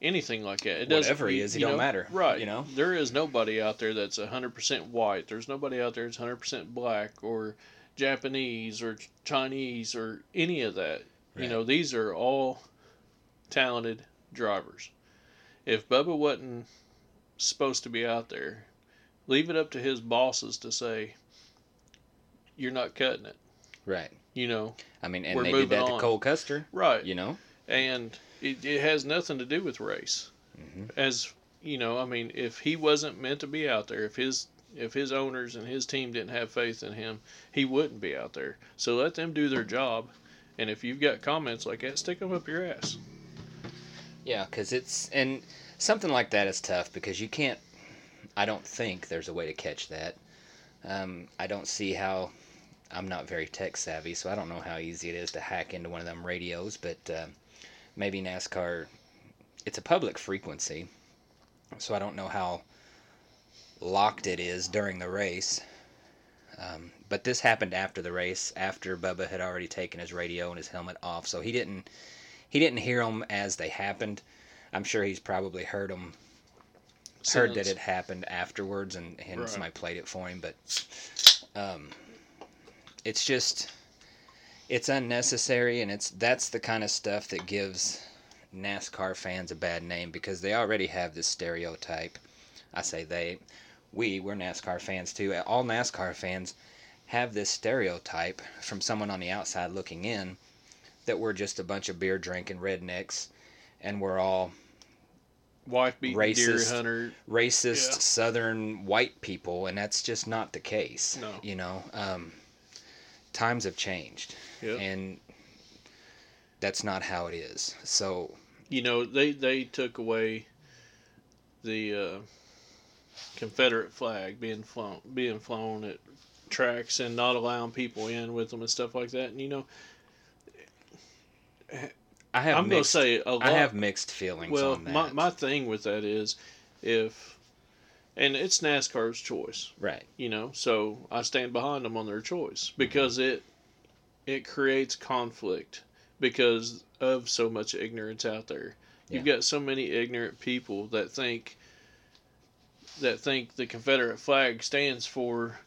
[SPEAKER 2] anything like that. It doesn't.
[SPEAKER 1] Whatever he is, it don't
[SPEAKER 2] know,
[SPEAKER 1] matter,
[SPEAKER 2] Right.
[SPEAKER 1] you know?
[SPEAKER 2] there is nobody out there that's hundred percent white. There's nobody out there that's hundred percent black or Japanese or Chinese or any of that. You know, these are all talented drivers. If Bubba wasn't supposed to be out there, leave it up to his bosses to say, "You're not cutting it."
[SPEAKER 1] Right.
[SPEAKER 2] You know,
[SPEAKER 1] I mean, and they did that
[SPEAKER 2] on.
[SPEAKER 1] to Cole Custer.
[SPEAKER 2] right?
[SPEAKER 1] You know.
[SPEAKER 2] and it, it has nothing to do with race.
[SPEAKER 1] hmm
[SPEAKER 2] As you know, I mean, if he wasn't meant to be out there, if his if his owners and his team didn't have faith in him, he wouldn't be out there. So let them do their job. And if you've got comments like that, stick them up your ass.
[SPEAKER 1] Yeah, because it's and something like that is tough because you can't. I don't think there's a way to catch that. Um, I don't see how. I'm not very tech savvy, so I don't know how easy it is to hack into one of them radios. But uh, maybe NASCAR. It's a public frequency, so I don't know how locked it is during the race. Um, but this happened after the race, after Bubba had already taken his radio and his helmet off, so he didn't he didn't hear them as they happened. I'm sure he's probably heard them, heard that it happened afterwards, and, and
[SPEAKER 2] Right.
[SPEAKER 1] somebody played it for him. But um, it's just it's unnecessary, and it's that's the kind of stuff that gives NASCAR fans a bad name because they already have this stereotype. I say they, we, we're NASCAR fans too. All NASCAR fans have this stereotype from someone on the outside looking in that we're just a bunch of beer drinking rednecks and we're all
[SPEAKER 2] wife beating deer
[SPEAKER 1] Racist.
[SPEAKER 2] hunter.
[SPEAKER 1] racist
[SPEAKER 2] Yeah.
[SPEAKER 1] southern white people and that's just not the case
[SPEAKER 2] No.
[SPEAKER 1] you know um, times have changed
[SPEAKER 2] Yep.
[SPEAKER 1] and that's not how it is so
[SPEAKER 2] you know they they took away the uh, Confederate flag being flown being flown at tracks and not allowing people in with them and stuff like that. And you know,
[SPEAKER 1] i have
[SPEAKER 2] I'm gonna say a lot.
[SPEAKER 1] i have mixed feelings
[SPEAKER 2] well,
[SPEAKER 1] on that.
[SPEAKER 2] my my thing with that is if, and it's NASCAR's choice.
[SPEAKER 1] right.
[SPEAKER 2] you know so i stand behind them on their choice because mm-hmm. it it creates conflict because of so much ignorance out there. You've got so many ignorant people that think that think the confederate flag stands for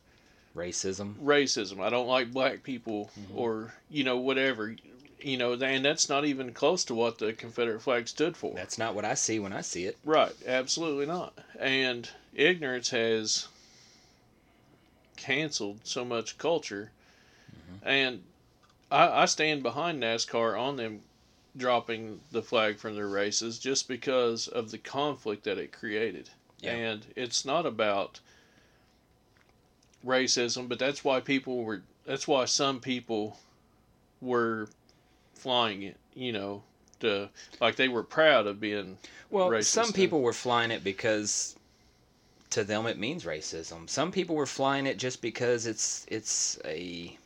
[SPEAKER 1] racism.
[SPEAKER 2] racism. I don't like black people mm-hmm. or you know whatever you know and that's not even close to what the confederate flag stood for
[SPEAKER 1] that's not what i see when i see it
[SPEAKER 2] Right, absolutely not. And ignorance has canceled so much culture. Mm-hmm. And I, I stand behind NASCAR on them dropping the flag from their races just because of the conflict that it created.
[SPEAKER 1] Yeah.
[SPEAKER 2] And it's not about racism, but that's why people were that's why some people were flying it, you know, to like they were proud of being
[SPEAKER 1] Well,
[SPEAKER 2] racist
[SPEAKER 1] some people were flying it because to them it means racism. Some people were flying it just because it's it's a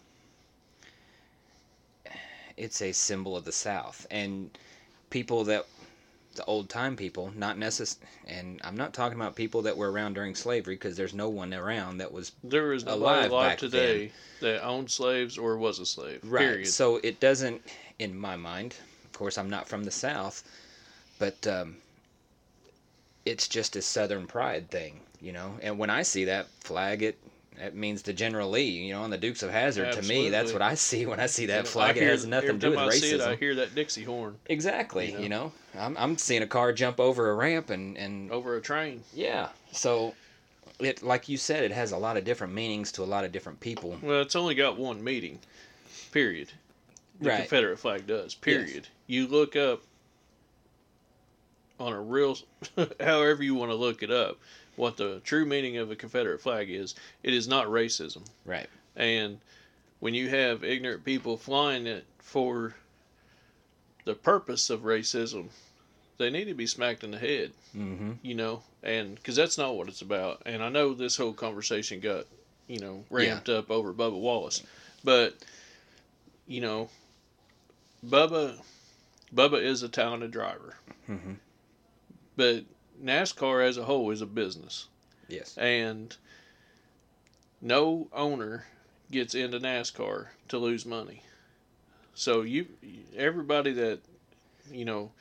[SPEAKER 1] it's a symbol of the South and people that the old time people, not necess and I'm not talking about people that were around during slavery because there's no one around that was
[SPEAKER 2] There is
[SPEAKER 1] alive
[SPEAKER 2] alive
[SPEAKER 1] back
[SPEAKER 2] today that owned slaves or was a slave.
[SPEAKER 1] Right.
[SPEAKER 2] Period.
[SPEAKER 1] So it doesn't, in my mind, of course, I'm not from the South, but um, it's just a Southern pride thing, you know. And when I see that flag, it it means the General Lee, you know, on the Dukes of Hazzard. To me, that's what I see when I see
[SPEAKER 2] You
[SPEAKER 1] that
[SPEAKER 2] know,
[SPEAKER 1] flag.
[SPEAKER 2] I
[SPEAKER 1] It has nothing to do with
[SPEAKER 2] I see it, I hear that Dixie horn
[SPEAKER 1] Exactly.
[SPEAKER 2] you know.
[SPEAKER 1] You know, I'm I'm seeing a car jump over a ramp and and
[SPEAKER 2] over a train.
[SPEAKER 1] yeah. So it like you said, it has a lot of different meanings to a lot of different people.
[SPEAKER 2] Well, it's only got one meaning. Period. The
[SPEAKER 1] Right.
[SPEAKER 2] Confederate flag does. Period. You look up on a real, however you want to look it up, what the true meaning of a Confederate flag is. It is not racism.
[SPEAKER 1] Right.
[SPEAKER 2] And when you have ignorant people flying it for the purpose of racism, they need to be smacked in the head,
[SPEAKER 1] Mm-hmm.
[SPEAKER 2] you know, and because that's not what it's about. And I know this whole conversation got, you know, ramped up over Bubba Wallace, but you know, Bubba, Bubba is a talented driver,
[SPEAKER 1] Mm-hmm.
[SPEAKER 2] but NASCAR as a whole is a business
[SPEAKER 1] Yes.
[SPEAKER 2] and no owner gets into NASCAR to lose money. So you everybody that you know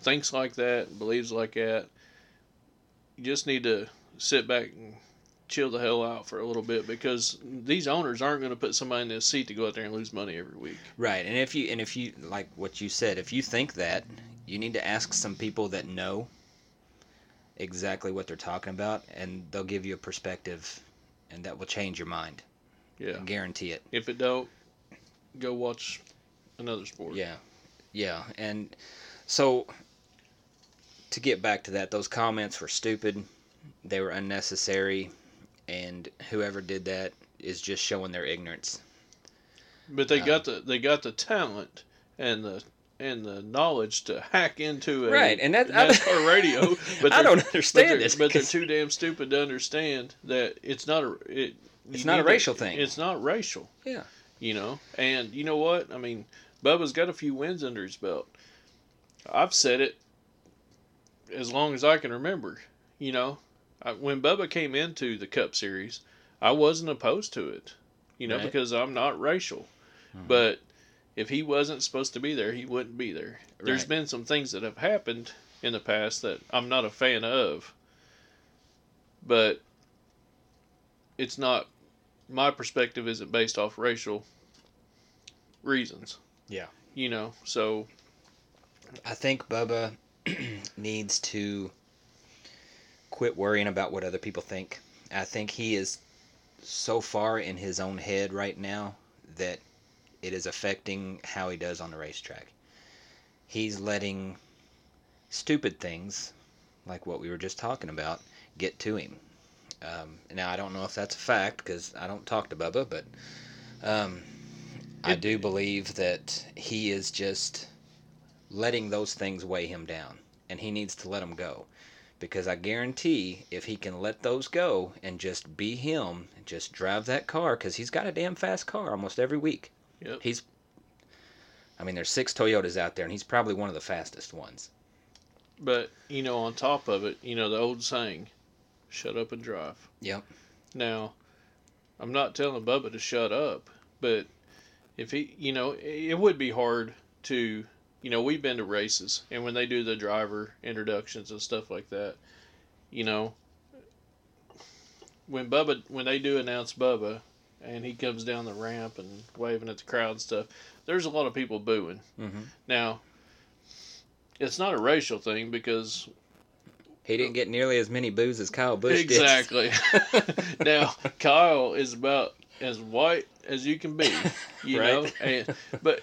[SPEAKER 2] thinks like that, believes like that, you just need to sit back and chill the hell out for a little bit because these owners aren't going to put somebody in this seat to go out there and lose money every week.
[SPEAKER 1] Right, and if you and if you like what you said, if you think that, you need to ask some people that know exactly what they're talking about, and they'll give you a perspective, and that will change your mind.
[SPEAKER 2] Yeah.
[SPEAKER 1] I guarantee it.
[SPEAKER 2] If it don't, go watch another sport.
[SPEAKER 1] Yeah, yeah, and so to get back to that, those comments were stupid. They were unnecessary, and whoever did that is just showing their ignorance.
[SPEAKER 2] But they
[SPEAKER 1] Um,
[SPEAKER 2] got the they got the talent and the and the knowledge to hack into a
[SPEAKER 1] Right, and that-
[SPEAKER 2] NASCAR radio. But
[SPEAKER 1] I don't understand this
[SPEAKER 2] But they're too damn stupid to understand that it's not a it.
[SPEAKER 1] It's not a
[SPEAKER 2] need to-
[SPEAKER 1] racial thing.
[SPEAKER 2] It's not racial.
[SPEAKER 1] Yeah.
[SPEAKER 2] You know, and you know what? I mean, Bubba's got a few wins under his belt. I've said it as long as I can remember. You know, I, when Bubba came into the Cup Series, I wasn't opposed to it. You know,
[SPEAKER 1] Right.
[SPEAKER 2] because I'm not racial.
[SPEAKER 1] Mhm.
[SPEAKER 2] But if he wasn't supposed to be there, he wouldn't be there. There's been some things that have happened in the past that I'm not a fan of, but it's not. My perspective isn't based off racial reasons.
[SPEAKER 1] Yeah.
[SPEAKER 2] You know, so
[SPEAKER 1] I think Bubba needs to quit worrying about what other people think. I think he is so far in his own head right now that it is affecting how he does on the racetrack. He's letting stupid things, like what we were just talking about, get to him. Um, now, I don't know if that's a fact because I don't talk to Bubba, but um, I do believe that he is just letting those things weigh him down and he needs to let them go because i guarantee if he can let those go and just be him and just drive that car because he's got a damn fast car almost every week
[SPEAKER 2] Yep.
[SPEAKER 1] he's i mean there's six toyotas out there and he's probably one of the fastest ones
[SPEAKER 2] But you know, on top of it, you know the old saying, "Shut up and drive."
[SPEAKER 1] Yep.
[SPEAKER 2] Now, I'm not telling Bubba to shut up, but if he, you know, it would be hard to, you know, we've been to races, and when they do the driver introductions and stuff like that, you know, when Bubba, when they do announce Bubba, and he comes down the ramp and waving at the crowd and stuff, there's a lot of people booing.
[SPEAKER 1] mm-hmm.
[SPEAKER 2] Now, it's not a racial thing because
[SPEAKER 1] he didn't get nearly as many boos as kyle busch did
[SPEAKER 2] exactly. now Kyle is about as white as you can be, you know. And, but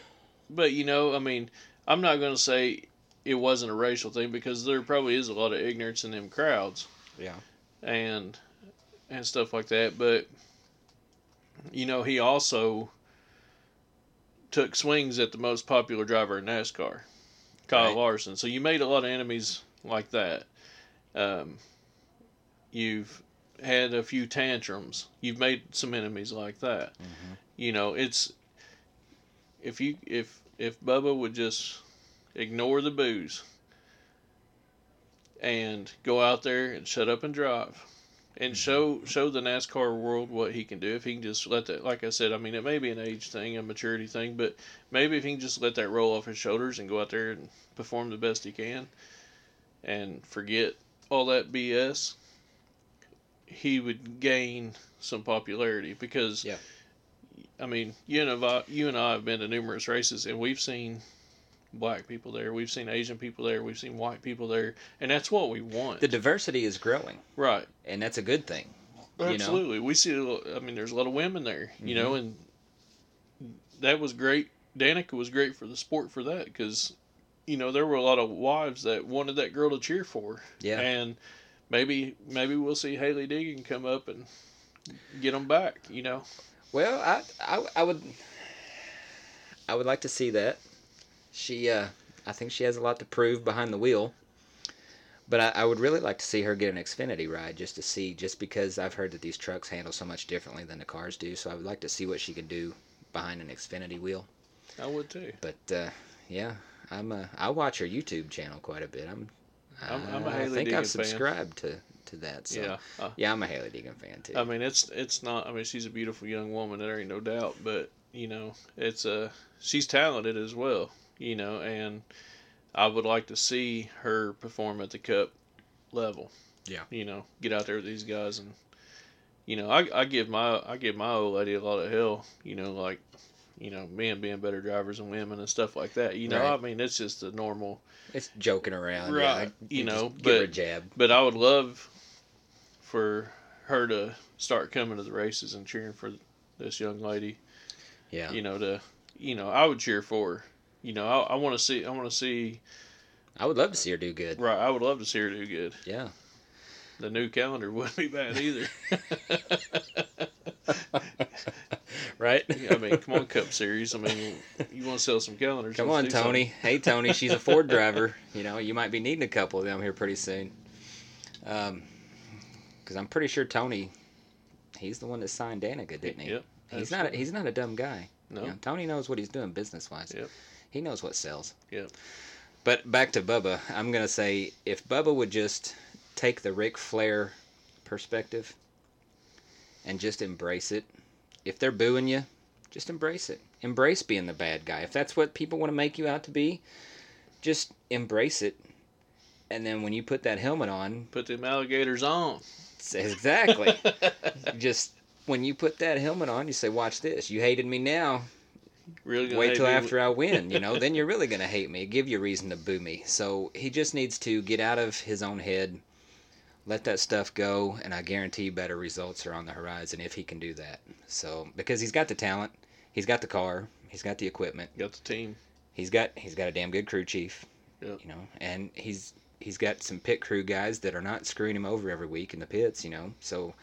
[SPEAKER 2] but you know, I mean, I'm not going to say it wasn't a racial thing because there probably is a lot of ignorance in them crowds
[SPEAKER 1] yeah
[SPEAKER 2] and and stuff like that. But you know, he also took swings at the most popular driver in NASCAR, Kyle
[SPEAKER 1] Right.
[SPEAKER 2] Larson. So you made a lot of enemies like that. Um, you've had a few tantrums. You've made some enemies like that.
[SPEAKER 1] Mhm.
[SPEAKER 2] You know, it's if you if if Bubba would just ignore the booze and go out there and shut up and drive and show show the NASCAR world what he can do if he can just let that like I said I mean it may be an age thing a maturity thing but maybe if he can just let that roll off his shoulders and go out there and perform the best he can and forget all that BS he would gain some popularity because
[SPEAKER 1] Yeah.
[SPEAKER 2] I mean you and I, you and I have been to numerous races and we've seen black people there we've seen Asian people there we've seen white people there and that's what we want
[SPEAKER 1] the diversity is growing
[SPEAKER 2] right
[SPEAKER 1] and that's a good thing You know?
[SPEAKER 2] Absolutely, we see. a lo- I mean, there's a lot of women there, you know, mm-hmm. and that was great. Danica was great for the sport for that because, you know, there were a lot of wives that wanted that girl to cheer for.
[SPEAKER 1] Yeah.
[SPEAKER 2] and maybe maybe we'll see Hailie Deegan come up and get them back. You know,
[SPEAKER 1] Well, I, I, I would, I would like to see that. She, uh, I think she has a lot to prove behind the wheel. But I, I would really like to see her get an Xfinity ride just to see, just because I've heard that these trucks handle so much differently than the cars do. So I would like to see what she can do behind an Xfinity wheel.
[SPEAKER 2] I would too.
[SPEAKER 1] But uh, yeah, I'm, uh, I watch her YouTube channel quite a bit. I'm,
[SPEAKER 2] I'm- I'm a
[SPEAKER 1] I
[SPEAKER 2] Hailie
[SPEAKER 1] think
[SPEAKER 2] Deegan.
[SPEAKER 1] I've subscribed to to that. So
[SPEAKER 2] Yeah, uh,
[SPEAKER 1] yeah, I'm a Hailie Deegan fan too.
[SPEAKER 2] I mean, it's it's not. I mean, she's a beautiful young woman. There ain't no doubt. But you know, it's uh, she's talented as well. You know, and I would like to see her perform at the Cup level.
[SPEAKER 1] Yeah.
[SPEAKER 2] You know, get out there with these guys and. You know, I, I give my I give my old lady a lot of hell. You know, like, you know, men being better drivers than women and stuff like that. You know,
[SPEAKER 1] Right.
[SPEAKER 2] I mean, it's just a normal.
[SPEAKER 1] it's joking around,
[SPEAKER 2] Right,
[SPEAKER 1] Yeah,
[SPEAKER 2] you
[SPEAKER 1] just
[SPEAKER 2] know,
[SPEAKER 1] give her a
[SPEAKER 2] but-
[SPEAKER 1] jab.
[SPEAKER 2] But I would love for her to start coming to the races and cheering for this young lady.
[SPEAKER 1] Yeah.
[SPEAKER 2] You know, to you know, I would cheer for her. You know, I, I want to see. I want to see.
[SPEAKER 1] I would love to see her do good.
[SPEAKER 2] Right, I would love to see her do good.
[SPEAKER 1] Yeah.
[SPEAKER 2] The new calendar wouldn't be bad either.
[SPEAKER 1] right?
[SPEAKER 2] I mean, come on, Cup Series. I mean, you want to sell some calendars?
[SPEAKER 1] Come on,
[SPEAKER 2] something.
[SPEAKER 1] Tony. Hey, Tony. She's a Ford driver. You know, you might be needing a couple of them here pretty soon. Um, because I'm pretty sure Tony, he's the one that signed Danica, didn't he?
[SPEAKER 2] Yep.
[SPEAKER 1] He's not. A, he's not a dumb guy.
[SPEAKER 2] No.
[SPEAKER 1] You know, Tony knows what he's doing business wise.
[SPEAKER 2] Yep.
[SPEAKER 1] He knows what sells.
[SPEAKER 2] Yep.
[SPEAKER 1] But back to Bubba, I'm gonna say if Bubba would just take the Ric Flair perspective and just embrace it. If they're booing you, Just embrace it. Embrace being the bad guy. If that's what people want to make you out to be, just embrace it. And then when you put that helmet on,
[SPEAKER 2] Put them alligators on.
[SPEAKER 1] exactly. just when you put that helmet on, you say, "Watch this. You hated me now.
[SPEAKER 2] Really gonna
[SPEAKER 1] Wait till after I win. You know, then you're really gonna hate me. Give you a reason to boo me." So he just needs to get out of his own head, let that stuff go, and I guarantee better results are on the horizon if he can do that. So because he's got the talent, he's got the car, he's got the equipment,
[SPEAKER 2] Got the team.
[SPEAKER 1] he's got he's got a damn good crew chief.
[SPEAKER 2] Yep.
[SPEAKER 1] You know, and he's he's got some pit crew guys that are not screwing him over every week in the pits. You know, so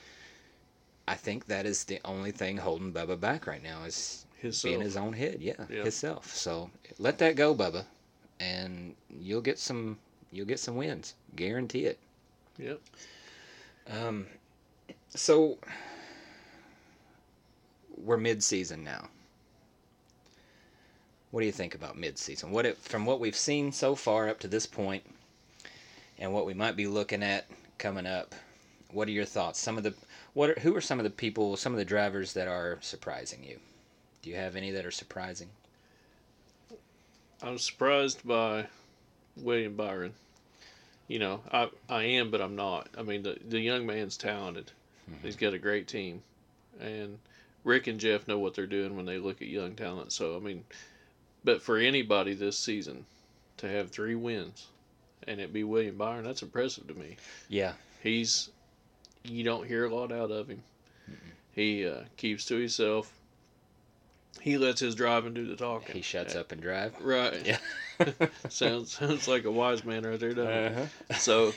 [SPEAKER 1] I think that is the only thing holding Bubba back right now is
[SPEAKER 2] His
[SPEAKER 1] be in his own head. Yeah,
[SPEAKER 2] Yeah.
[SPEAKER 1] himself. So let that go, Bubba, and you'll get some you'll get some wins. Guarantee it.
[SPEAKER 2] Yep.
[SPEAKER 1] Um, so we're mid-season now. What do you think about mid-season? What it, from what we've seen so far up to this point, and what we might be looking at coming up? What are your thoughts? Some of the what are, who are some of the people, some of the drivers that are surprising you? Do you have any that are surprising?
[SPEAKER 2] I'm surprised by William Byron. You know, I I am, but I'm not. I mean, the the young man's talented.
[SPEAKER 1] Mhm.
[SPEAKER 2] He's got a great team, and Rick and Jeff know what they're doing when they look at young talent. So I mean, but for anybody this season to have three wins, and it be William Byron, that's impressive to me.
[SPEAKER 1] Yeah,
[SPEAKER 2] He's you don't hear a lot out of him. He uh, keeps to himself. He lets his driving do the talking.
[SPEAKER 1] he shuts up and drive.
[SPEAKER 2] Right.
[SPEAKER 1] Yeah.
[SPEAKER 2] sounds sounds like a wise man right there, doesn't it?
[SPEAKER 1] Uh-huh.
[SPEAKER 2] So,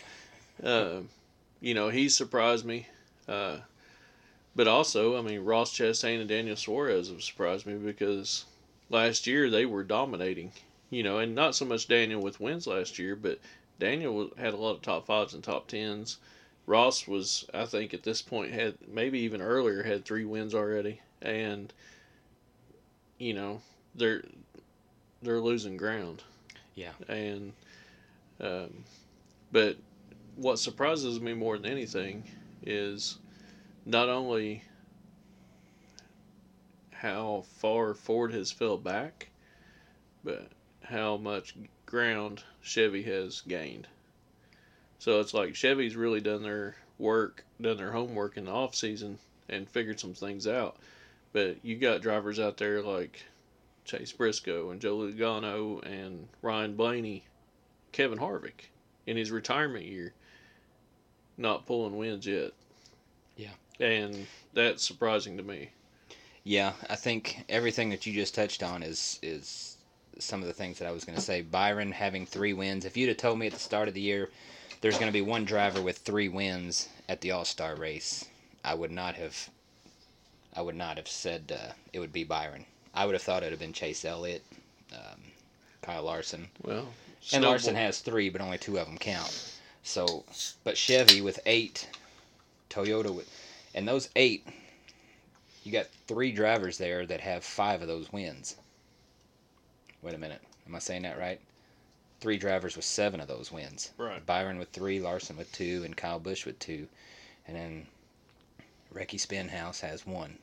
[SPEAKER 2] uh, you know, he surprised me. Uh, but also, I mean, Ross Chastain and Daniel Suarez have surprised me because last year they were dominating. You know, and not so much Daniel with wins last year, but Daniel had a lot of top fives and top tens. Ross was, I think, at this point had maybe even earlier had three wins already, and you know they're they're losing ground.
[SPEAKER 1] Yeah.
[SPEAKER 2] And, um, but what surprises me more than anything is not only how far Ford has fell back, but how much ground Chevy has gained. So it's like Chevy's really done their work, done their homework in the off season, and figured some things out. But you got drivers out there like Chase Briscoe and Joe Logano and Ryan Blaney, Kevin Harvick in his retirement year, not pulling wins yet.
[SPEAKER 1] Yeah.
[SPEAKER 2] And that's surprising to me.
[SPEAKER 1] Yeah, I think everything that you just touched on is is some of the things that I was going to say. Byron having three wins. If you'd have told me at the start of the year there's going to be one driver with three wins at the All Star race, I would not have. I would not have said uh, it would be Byron. I would have thought it would have been Chase Elliott, um, Kyle Larson,
[SPEAKER 2] Well,
[SPEAKER 1] and Larson has three, but only two of them count. So, but Chevy with eight, Toyota with, and those eight, you got three drivers there that have five of those wins. Wait a minute, am I saying that right? Three drivers with seven of those wins.
[SPEAKER 2] Right.
[SPEAKER 1] Byron with three, Larson with two, and Kyle Busch with two, and then Ricky Stenhouse has one.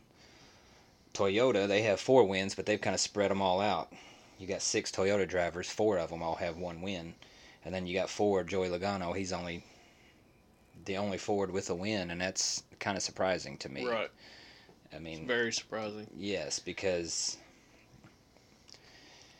[SPEAKER 1] Toyota, they have four wins, but they've kind of spread them all out. You got six Toyota drivers, four of them all have one win, and then you got Ford, Joey Logano. He's only the only Ford with a win, and that's kind of surprising to me.
[SPEAKER 2] Right.
[SPEAKER 1] I mean,
[SPEAKER 2] Very surprising.
[SPEAKER 1] yes, because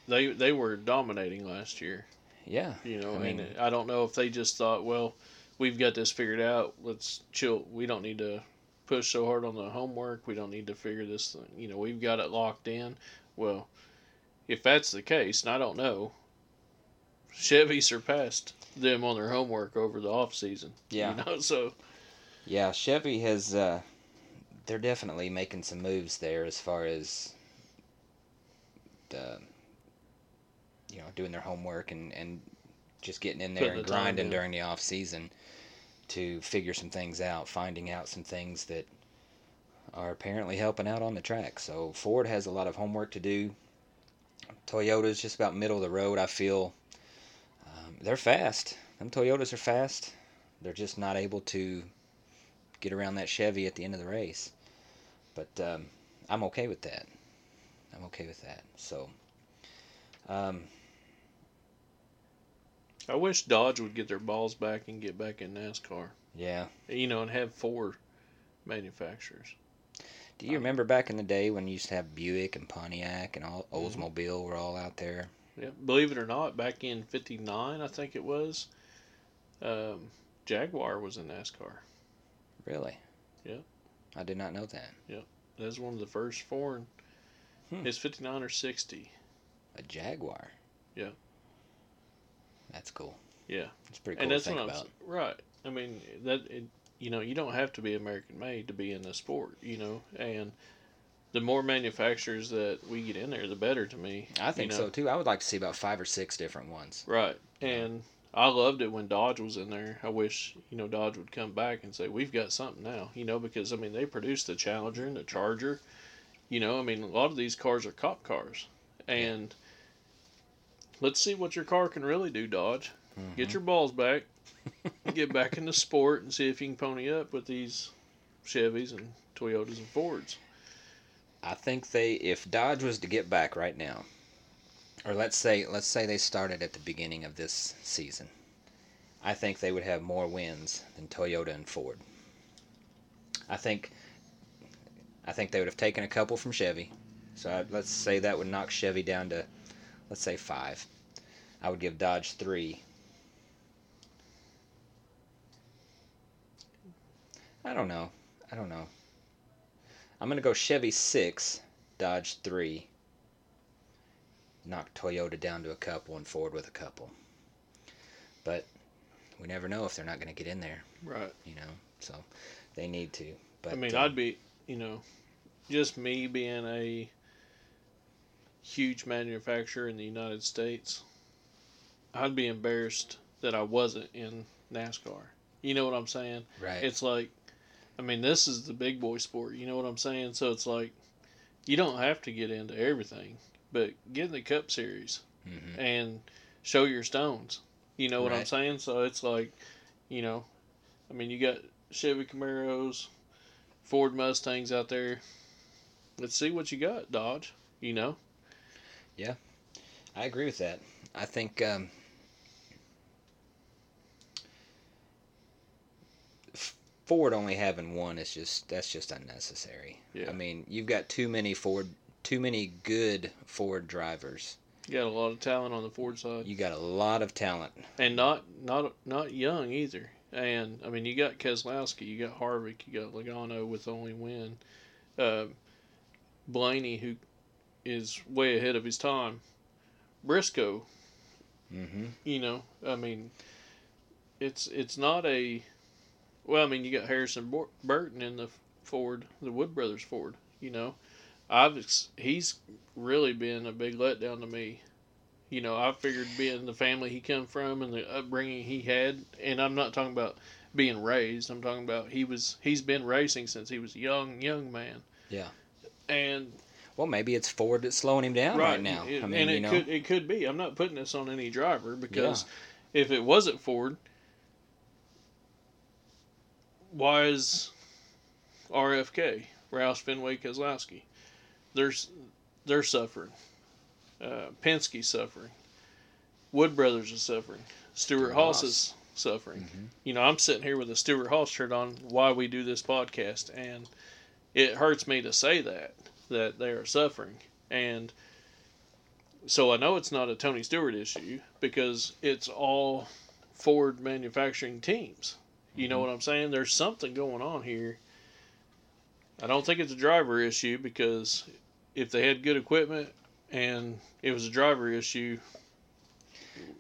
[SPEAKER 2] They they were dominating last year.
[SPEAKER 1] yeah,
[SPEAKER 2] You know,
[SPEAKER 1] I
[SPEAKER 2] and
[SPEAKER 1] mean-
[SPEAKER 2] I don't know if they just thought, well, we've got this figured out. Let's chill. We don't need to push so hard on the homework. We don't need to figure this. Thing. You know, we've got it locked in. Well, if that's the case, and I don't know, Chevy surpassed them on their homework over the off season.
[SPEAKER 1] Yeah.
[SPEAKER 2] You know, so
[SPEAKER 1] Yeah, Chevy has. Uh, they're definitely making some moves there as far as the, you know, doing their homework and and just getting in there
[SPEAKER 2] Putting
[SPEAKER 1] and
[SPEAKER 2] the
[SPEAKER 1] grinding during the off season to figure some things out, finding out some things that are apparently helping out on the track. So Ford has a lot of homework to do. Toyota's just about middle of the road. I feel um, they're fast. Them Toyotas are fast. They're just not able to get around that Chevy at the end of the race. But um, I'm okay with that. I'm okay with that. So, um,
[SPEAKER 2] I wish Dodge would get their balls back and get back in NASCAR.
[SPEAKER 1] yeah.
[SPEAKER 2] You know, and have four manufacturers.
[SPEAKER 1] Do you remember back in the day when you used to have Buick and Pontiac and all
[SPEAKER 2] Mhm.
[SPEAKER 1] Oldsmobile were all out there?
[SPEAKER 2] Yeah, believe it or not, back in '59, I think it was, um, Jaguar was in NASCAR.
[SPEAKER 1] Really?
[SPEAKER 2] Yeah.
[SPEAKER 1] I did not know that. Yep.
[SPEAKER 2] That was one of the first foreign.
[SPEAKER 1] Hmm.
[SPEAKER 2] It's '59 or '60.
[SPEAKER 1] A Jaguar.
[SPEAKER 2] Yeah.
[SPEAKER 1] That's cool.
[SPEAKER 2] Yeah.
[SPEAKER 1] It's pretty cool
[SPEAKER 2] and that's what I'm
[SPEAKER 1] about.
[SPEAKER 2] right. I mean that it, you know you don't have to be American made to be in the sport. You know, and the more manufacturers that we get in there, the better to me.
[SPEAKER 1] I think
[SPEAKER 2] you know?
[SPEAKER 1] so too. I would like to see about five or six different ones.
[SPEAKER 2] Right. And I loved it when Dodge was in there. I wish, you know, Dodge would come back and say, We've got something now, you know, because I mean they produced the Challenger and the Charger. You know, I mean a lot of these cars are cop cars. And let's see what your car can really do, Dodge. Get
[SPEAKER 1] Mhm.
[SPEAKER 2] your balls back. get back in the sport and see if you can pony up with these Chevys and Toyotas and Fords.
[SPEAKER 1] I think they, if Dodge was to get back right now, or let's say, let's say they started at the beginning of this season, I think they would have more wins than Toyota and Ford. I think, I think they would have taken a couple from Chevy, so I, let's say that would knock Chevy down to, let's say five. I would give Dodge three. I don't know. I don't know. I'm gonna go Chevy six, Dodge three. Knock Toyota down to a couple and Ford with a couple. But we never know if they're not gonna get in there,
[SPEAKER 2] Right.
[SPEAKER 1] you know. So they need to. But
[SPEAKER 2] I mean,
[SPEAKER 1] uh,
[SPEAKER 2] I'd be, you know, just me being a huge manufacturer in the United States, I'd be embarrassed that I wasn't in NASCAR. You know what I'm saying?
[SPEAKER 1] right.
[SPEAKER 2] It's like, I mean, this is the big boy sport. You know what I'm saying? So it's like, you don't have to get into everything, but get in the Cup Series
[SPEAKER 1] hmm
[SPEAKER 2] and show your stones. You know what I'm saying? So it's like, you know, I mean, you got Chevy Camaros, Ford Mustangs out there. Let's see what you got, Dodge. You know,
[SPEAKER 1] I agree with that. I think um, Ford only having one is just that's just unnecessary.
[SPEAKER 2] Yeah.
[SPEAKER 1] I mean, you've got too many Ford, too many good Ford drivers.
[SPEAKER 2] you got a lot of talent on the Ford side,
[SPEAKER 1] You got a lot of talent.
[SPEAKER 2] and not not not young either. And I mean, you got Keselowski, you got Harvick, you got Logano with only win, uh, Blaney who is way ahead of his time, Briscoe
[SPEAKER 1] hmm
[SPEAKER 2] you know, I mean, it's it's not a. Well, I mean, you got Harrison Burton in the Ford, the Wood Brothers Ford. You know, I've he's really been a big letdown to me. You know, I figured being the family he come from and the upbringing he had, and I'm not talking about being raised. I'm talking about he was he's been racing since he was a young young man.
[SPEAKER 1] Yeah.
[SPEAKER 2] And
[SPEAKER 1] Well, maybe it's Ford that's slowing him down right, now.
[SPEAKER 2] it-
[SPEAKER 1] I mean,
[SPEAKER 2] and
[SPEAKER 1] you
[SPEAKER 2] it
[SPEAKER 1] know,
[SPEAKER 2] could it could be. I'm not putting this on any driver because if it wasn't Ford, why is RFK Roush Fenway Keselowski? There's they're suffering. Uh, Penske's suffering. Wood Brothers is suffering.
[SPEAKER 1] Stewart
[SPEAKER 2] Haas is suffering.
[SPEAKER 1] Mhm.
[SPEAKER 2] You know, I'm sitting here with a Stewart Haas shirt on. Why we do this podcast, and it hurts me to say that that they are suffering, and so I know it's not a Tony Stewart issue because it's all Ford manufacturing teams. You know
[SPEAKER 1] Mhm.
[SPEAKER 2] what I'm saying? There's something going on here. I don't think it's a driver issue because if they had good equipment and it was a driver issue,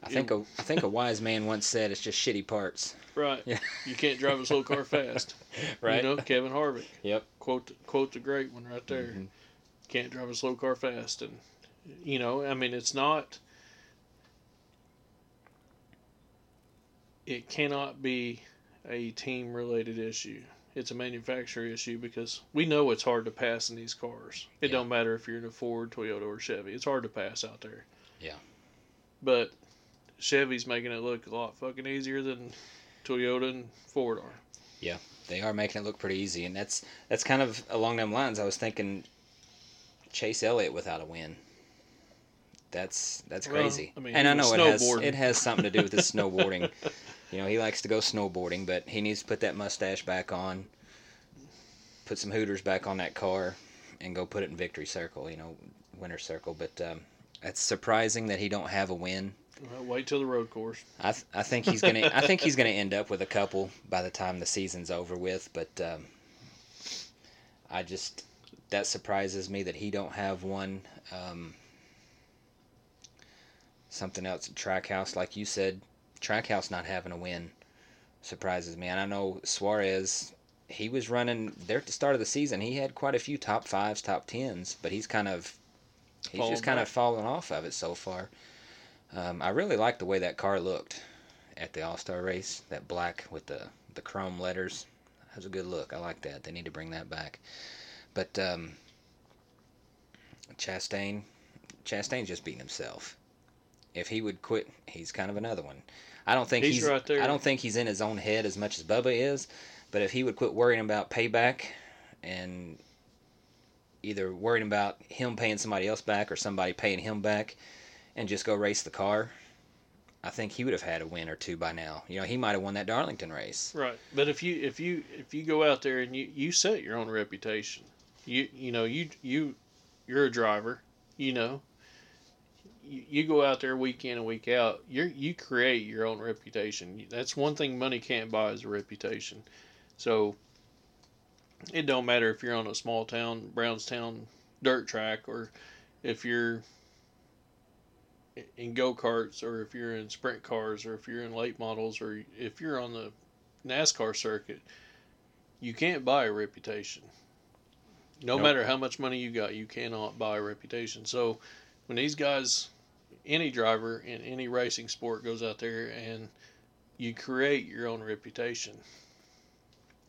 [SPEAKER 1] I think a I think a wise man once said it's just shitty parts.
[SPEAKER 2] right?
[SPEAKER 1] Yeah.
[SPEAKER 2] You can't drive a slow car fast.
[SPEAKER 1] Right.
[SPEAKER 2] You know, Kevin Harvick.
[SPEAKER 1] Yep.
[SPEAKER 2] Quote quote the great one right there.
[SPEAKER 1] Mhm.
[SPEAKER 2] Can't drive a slow car fast, and you know, I mean, it's not. It cannot be a team related issue. It's a manufacturer issue because we know it's hard to pass in these cars. It
[SPEAKER 1] Yeah.
[SPEAKER 2] don't matter if you're in a Ford, Toyota, or Chevy. It's hard to pass out there.
[SPEAKER 1] Yeah.
[SPEAKER 2] But Chevy's making it look a lot fucking easier than Toyota and Ford are.
[SPEAKER 1] Yeah, they are making it look pretty easy, and that's that's kind of along them lines. I was thinking Chase Elliott without a win. That's that's
[SPEAKER 2] Well,
[SPEAKER 1] crazy.
[SPEAKER 2] I mean,
[SPEAKER 1] and I know it has it has something to do with his snowboarding. You know, he likes to go snowboarding, but he needs to put that mustache back on, put some hooters back on that car, and go put it in victory circle. You know, winner circle. But um, it's surprising that he don't have a win.
[SPEAKER 2] Well, wait till the road course.
[SPEAKER 1] I, th- I think he's gonna I think he's gonna end up with a couple by the time the season's over with. But um, I just that surprises me that he don't have one. Um, something else at Trackhouse, like you said, Trackhouse not having a win surprises me. And I know Suarez, he was running there at the start of the season. He had quite a few top fives, top tens, but he's kind of he's just kind
[SPEAKER 2] back.
[SPEAKER 1] of fallen off of it so far. Um, I really like the way that car looked at the All Star race. That black with the the chrome letters. That was a good look. I like that. They need to bring that back. But um, Chastain, Chastain's just beating himself. If he would quit, he's kind of another one. I don't think
[SPEAKER 2] He's
[SPEAKER 1] he's.
[SPEAKER 2] right there.
[SPEAKER 1] I don't think he's in his own head as much as Bubba is. But if he would quit worrying about payback and either worrying about him paying somebody else back or somebody paying him back and just go race the car, I think he would have had a win or two by now. You know, he might have won that Darlington race.
[SPEAKER 2] Right. But if you if you if you go out there and you you set your own reputation, you you know you you you're a driver, you know. You, you go out there week in and week out. You you create your own reputation. That's one thing money can't buy is a reputation. So it don't matter if you're on a small town Brownstown dirt track or if you're in go karts or if you're in sprint cars or if you're in late models or if you're on the NASCAR circuit, you can't buy a reputation. No
[SPEAKER 1] Nope.
[SPEAKER 2] matter how much money you got, you cannot buy a reputation. So when these guys, any driver in any racing sport goes out there and you create your own reputation.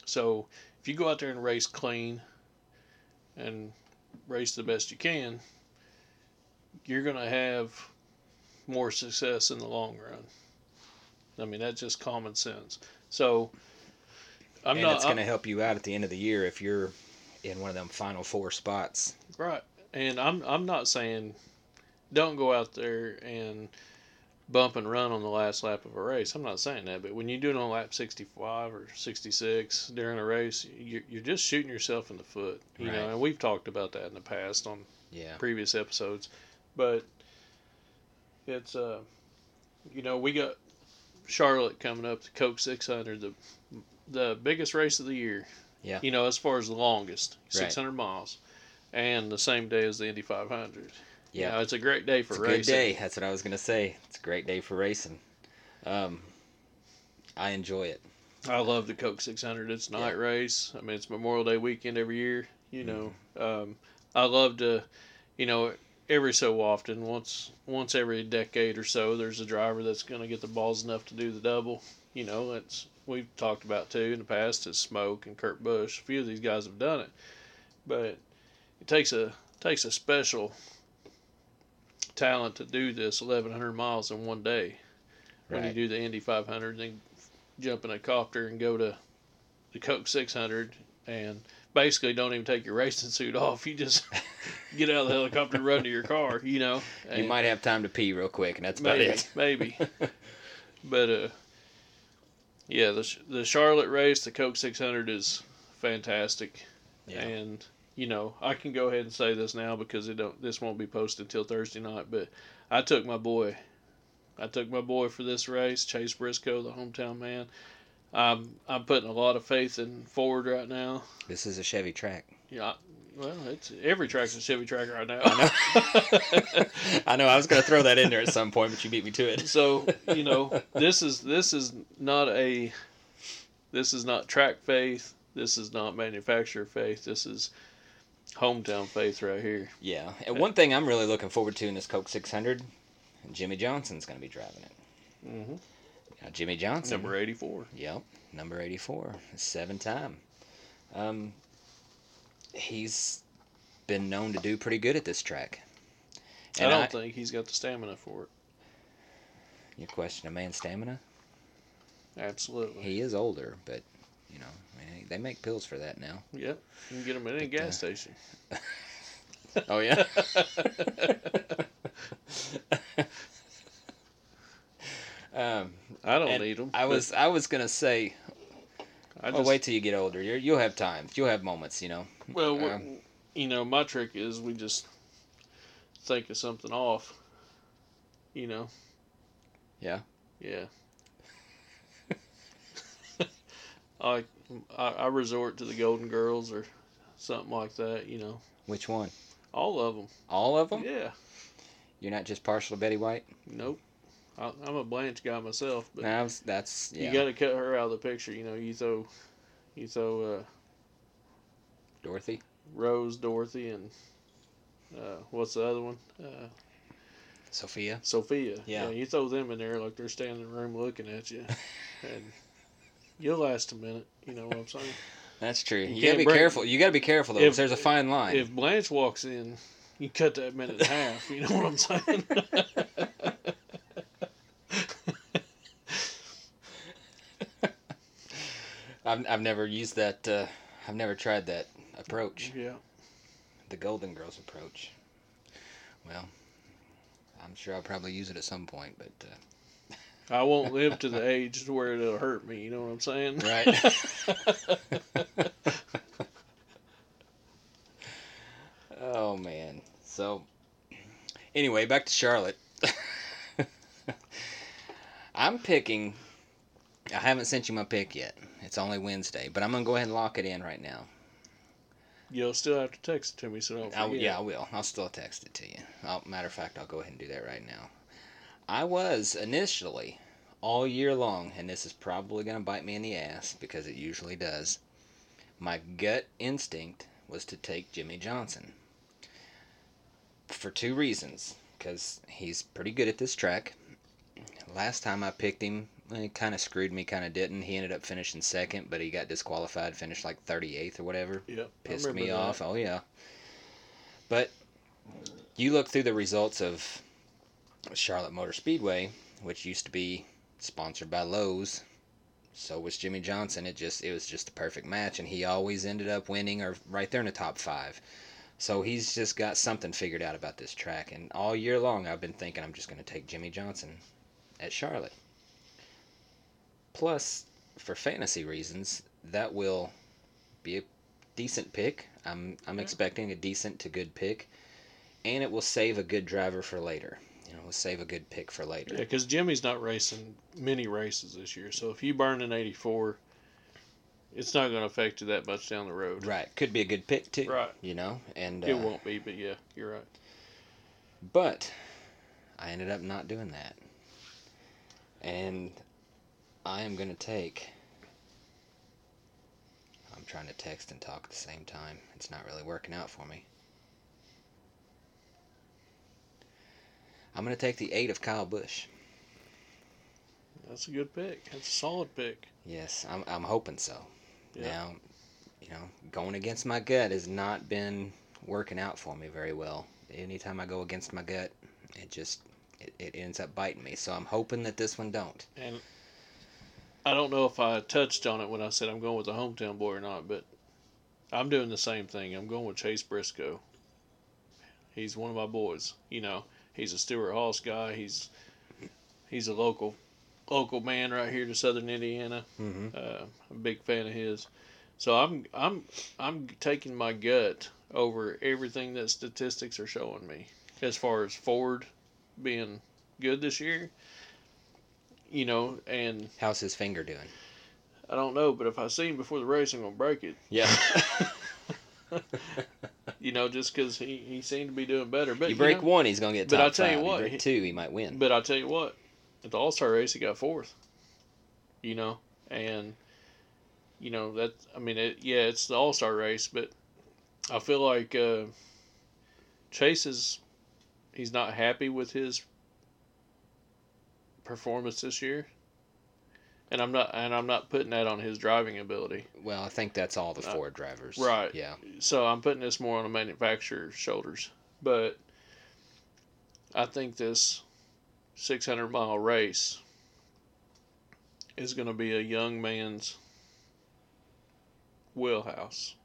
[SPEAKER 2] So if you go out there and race clean and race the best you can, you're going to have more success in the long run. I mean, that's just common sense. So I'm
[SPEAKER 1] and
[SPEAKER 2] not
[SPEAKER 1] it's going to help you out at the end of the year if you're in one of them final four spots.
[SPEAKER 2] Right. And I'm I'm not saying don't go out there and bump and run on the last lap of a race. I'm not saying that, but when you do it on lap 65 or 66 during a race, you're, you're just shooting yourself in the foot. You
[SPEAKER 1] Right.
[SPEAKER 2] know, and we've talked about that in the past on
[SPEAKER 1] Yeah.
[SPEAKER 2] previous episodes, but it's uh, you know, we got Charlotte coming up, the Coke 600, the the biggest race of the year.
[SPEAKER 1] Yeah.
[SPEAKER 2] You know, as far as the longest,
[SPEAKER 1] Right.
[SPEAKER 2] 600 miles, and the same day as the Indy 500.
[SPEAKER 1] Yeah.
[SPEAKER 2] You know, it's a great day for
[SPEAKER 1] It's a
[SPEAKER 2] racing.
[SPEAKER 1] good day. That's what I was going to say. It's a great day for racing. Um, I enjoy it.
[SPEAKER 2] I love the Coke 600. It's a night
[SPEAKER 1] Yeah.
[SPEAKER 2] race. I mean, it's Memorial Day weekend every year. You know,
[SPEAKER 1] Mm-hmm.
[SPEAKER 2] um, I love to, you know, every so often, once once every decade or so, there's a driver that's going to get the balls enough to do the double. You know, that's we've talked about too in the past is Smoke and Kurt Busch. A few of these guys have done it, but it takes a takes a special talent to do this 1100 miles in one day when you do the Indy 500 then jump in a copter and go to the Coke 600 and basically don't even take your racing suit off. You just get out of the helicopter and run to your car, you know.
[SPEAKER 1] You might have time to pee real quick, and that's about
[SPEAKER 2] maybe,
[SPEAKER 1] it.
[SPEAKER 2] maybe. But uh yeah, the the Charlotte race, the Coke 600 is fantastic.
[SPEAKER 1] Yeah.
[SPEAKER 2] And you know, I can go ahead and say this now because it don't this won't be posted until Thursday night, but I took my boy I took my boy for this race, Chase Briscoe, the hometown man. I'm I'm putting a lot of faith in Ford right now.
[SPEAKER 1] This is a Chevy track.
[SPEAKER 2] Yeah, well, it's every track's a Chevy track right now.
[SPEAKER 1] I know. I know. I was going to throw that in there at some point, but you beat me to it.
[SPEAKER 2] so you know, this is this is not a this is not track faith. This is not manufacturer faith. This is hometown faith right here.
[SPEAKER 1] Yeah. And one thing I'm really looking forward to in this Coke 600, Jimmie Johnson's going to be driving it.
[SPEAKER 2] Mm-hmm.
[SPEAKER 1] Now, Jimmie Johnson.
[SPEAKER 2] Number eighty four.
[SPEAKER 1] Yep, number 84, seven time. Um, he's been known to do pretty good at this track.
[SPEAKER 2] I don't
[SPEAKER 1] I,
[SPEAKER 2] think he's got the stamina for it.
[SPEAKER 1] you question a man's stamina?
[SPEAKER 2] Absolutely.
[SPEAKER 1] He is older, but you know, I mean, they make pills for that now.
[SPEAKER 2] Yep. You can get them at any
[SPEAKER 1] But, uh,
[SPEAKER 2] gas station.
[SPEAKER 1] Oh yeah. um,
[SPEAKER 2] I don't need them.
[SPEAKER 1] I was I was gonna say,
[SPEAKER 2] I
[SPEAKER 1] oh wait till you get older. You're, you'll have times. You'll have moments. You know.
[SPEAKER 2] Well, what-
[SPEAKER 1] Um,
[SPEAKER 2] you know, my trick is we just think of something off. You know.
[SPEAKER 1] Yeah?
[SPEAKER 2] Yeah. I, I I resort to the Golden Girls or something like that. You know,
[SPEAKER 1] Which one?
[SPEAKER 2] all of them.
[SPEAKER 1] All of them?
[SPEAKER 2] Yeah.
[SPEAKER 1] You're not just partial to Betty White.
[SPEAKER 2] Nope. I, I'm a Blanche guy myself, but
[SPEAKER 1] No, that's yeah.
[SPEAKER 2] you got to cut her out of the picture. You know, you throw, you throw uh,
[SPEAKER 1] Dorothy.
[SPEAKER 2] Rose, Dorothy, and uh, what's the other one? Uh,
[SPEAKER 1] Sophia.
[SPEAKER 2] Sophia.
[SPEAKER 1] Yeah.
[SPEAKER 2] You throw them in there like they're standing in the room looking at you, and you'll last a minute. You know what I'm saying?
[SPEAKER 1] That's true. You,
[SPEAKER 2] You
[SPEAKER 1] gotta be careful. You gotta be careful though.
[SPEAKER 2] If-
[SPEAKER 1] there's a fine line.
[SPEAKER 2] If Blanche walks in, you cut that minute in half. You know what I'm saying?
[SPEAKER 1] I've I've never used that. Uh, I've never tried that approach.
[SPEAKER 2] yeah.
[SPEAKER 1] The Golden Girls approach. Well, I'm sure I'll probably use it at some point, but uh,
[SPEAKER 2] I won't live to the age to where it'll hurt me. You know what I'm saying?
[SPEAKER 1] Right. oh man. So anyway, back to Charlotte. I'm picking I haven't sent you my pick yet. It's only Wednesday, but I'm gonna go ahead and lock it in right now.
[SPEAKER 2] You'll still have to text it to me so don't
[SPEAKER 1] I'll, yeah, I will. I'll still text it to you. I'll, matter of fact, I'll go ahead and do that right now. I was initially all year long, and this is probably going to bite me in the ass because it usually does. My gut instinct was to take Jimmie Johnson for two reasons. Because he's pretty good at this track. Last time I picked him, he kind of screwed me, kind of didn't. He ended up finishing second, but he got disqualified, finished like 38th or whatever
[SPEAKER 2] Yep.
[SPEAKER 1] Pissed me
[SPEAKER 2] that.
[SPEAKER 1] off. Oh yeah. But you look through the results of Charlotte Motor Speedway, which used to be sponsored by Lowe's. So was Jimmie Johnson. It just it was just a perfect match, and he always ended up winning or right there in the top five. So he's just got something figured out about this track, and all year long I've been thinking I'm just going to take Jimmie Johnson at Charlotte. Plus, for fantasy reasons, that will be a decent pick. I'm I'm
[SPEAKER 2] Yeah.
[SPEAKER 1] expecting a decent to good pick, and it will save a good driver for later. You know, we'll save a good pick for later.
[SPEAKER 2] Yeah, because Jimmie's not racing many races this year. So if you burn an 84, it's not going to affect you that much down the road.
[SPEAKER 1] Right, could be a good pick too.
[SPEAKER 2] Right.
[SPEAKER 1] You know, and
[SPEAKER 2] It
[SPEAKER 1] uh,
[SPEAKER 2] won't be, but yeah, you're right.
[SPEAKER 1] But I ended up not doing that, and I am gonna take. I'm trying to text and talk at the same time. It's not really working out for me. I'm gonna take the eight of Kyle Busch.
[SPEAKER 2] That's a good pick. That's a solid pick.
[SPEAKER 1] Yes, I'm. I'm hoping so.
[SPEAKER 2] Yeah.
[SPEAKER 1] Now, you know, going against my gut has not been working out for me very well. Anytime I go against my gut, it just it, it ends up biting me. So I'm hoping that this one don't.
[SPEAKER 2] And I don't know if I touched on it when I said I'm going with the hometown boy or not, but I'm doing the same thing. I'm going with Chase Briscoe. He's one of my boys. You know, he's a Stewart Haas guy. He's he's a local local man right here to Southern Indiana.
[SPEAKER 1] Mm-hmm.
[SPEAKER 2] Uh, I'm a big fan of his. So I'm I'm I'm taking my gut over everything that statistics are showing me as far as Ford being good this year. You know, and
[SPEAKER 1] How's his finger doing?
[SPEAKER 2] I don't know, but if I see him before the race, I'm gonna break it.
[SPEAKER 1] Yeah.
[SPEAKER 2] You know, just because he, he seemed to be doing better. But
[SPEAKER 1] you break
[SPEAKER 2] know,
[SPEAKER 1] one, he's gonna get.
[SPEAKER 2] but I'll tell you
[SPEAKER 1] five.
[SPEAKER 2] what,
[SPEAKER 1] break
[SPEAKER 2] he-
[SPEAKER 1] two, he might win.
[SPEAKER 2] But I tell you what, at the All Star race, he got fourth. You know, and you know that I mean, it, yeah, it's the All Star race, but I feel like uh, Chase is he's not happy with his performance this year, and I'm not and I'm not putting that on his driving ability.
[SPEAKER 1] well, I think that's all the
[SPEAKER 2] Uh,
[SPEAKER 1] Ford drivers.
[SPEAKER 2] right.
[SPEAKER 1] Yeah.
[SPEAKER 2] So I'm putting this more on the manufacturer's shoulders. But I think this 600 mile race is going to be a young man's wheelhouse.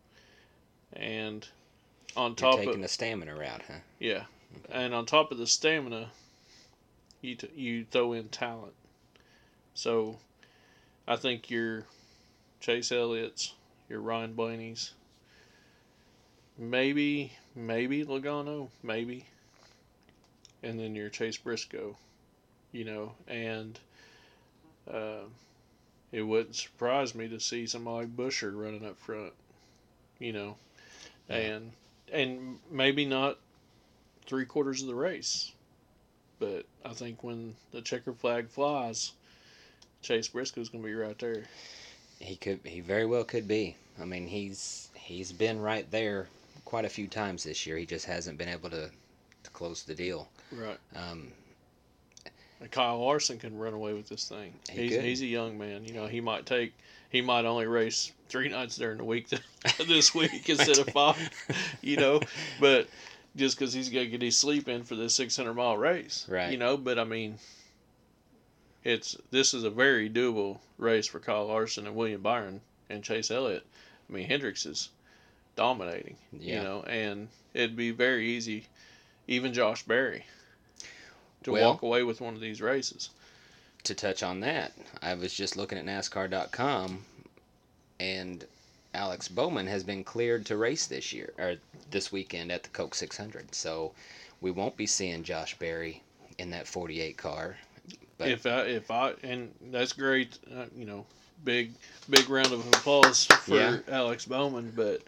[SPEAKER 2] And on
[SPEAKER 1] You're
[SPEAKER 2] top
[SPEAKER 1] taking
[SPEAKER 2] of
[SPEAKER 1] the stamina route, huh?
[SPEAKER 2] yeah, and on top of the stamina, you t- you throw in talent. So, I think your Chase Elliott's, your Ryan Blaney's, maybe maybe Logano, maybe, and then your Chase Briscoe, you know, and uh, it wouldn't surprise me to see somebody like Buescher running up front, you know,
[SPEAKER 1] Yeah.
[SPEAKER 2] and and maybe not three quarters of the race, but I think when the checker flag flies, Chase Briscoe's gonna be right there.
[SPEAKER 1] He could. He very well could be. I mean, he's he's been right there quite a few times this year. He just hasn't been able to to close the deal.
[SPEAKER 2] Right.
[SPEAKER 1] Um,
[SPEAKER 2] And Kyle Larson can run away with this thing.
[SPEAKER 1] He
[SPEAKER 2] he's
[SPEAKER 1] could.
[SPEAKER 2] he's a young man. You know, he might take he might only race three nights during the week this week instead of five. You know, but just because he's gonna get his sleep in for this six hundred mile race,
[SPEAKER 1] Right.
[SPEAKER 2] You know, but I mean, it's this is a very doable race for Kyle Larson and William Byron and Chase Elliott. I mean, Hendricks is dominating.
[SPEAKER 1] Yeah.
[SPEAKER 2] You know, and it'd be very easy, even Josh Berry, to
[SPEAKER 1] Well-
[SPEAKER 2] walk away with one of these races.
[SPEAKER 1] to touch on that, I was just looking at NASCAR.com, and Alex Bowman has been cleared to race this year or this weekend at the Coke 600. So we won't be seeing Josh Berry in that 48 car. But-
[SPEAKER 2] if I if I and that's great, uh, you know, big big round of applause for
[SPEAKER 1] Yeah.
[SPEAKER 2] Alex Bowman. But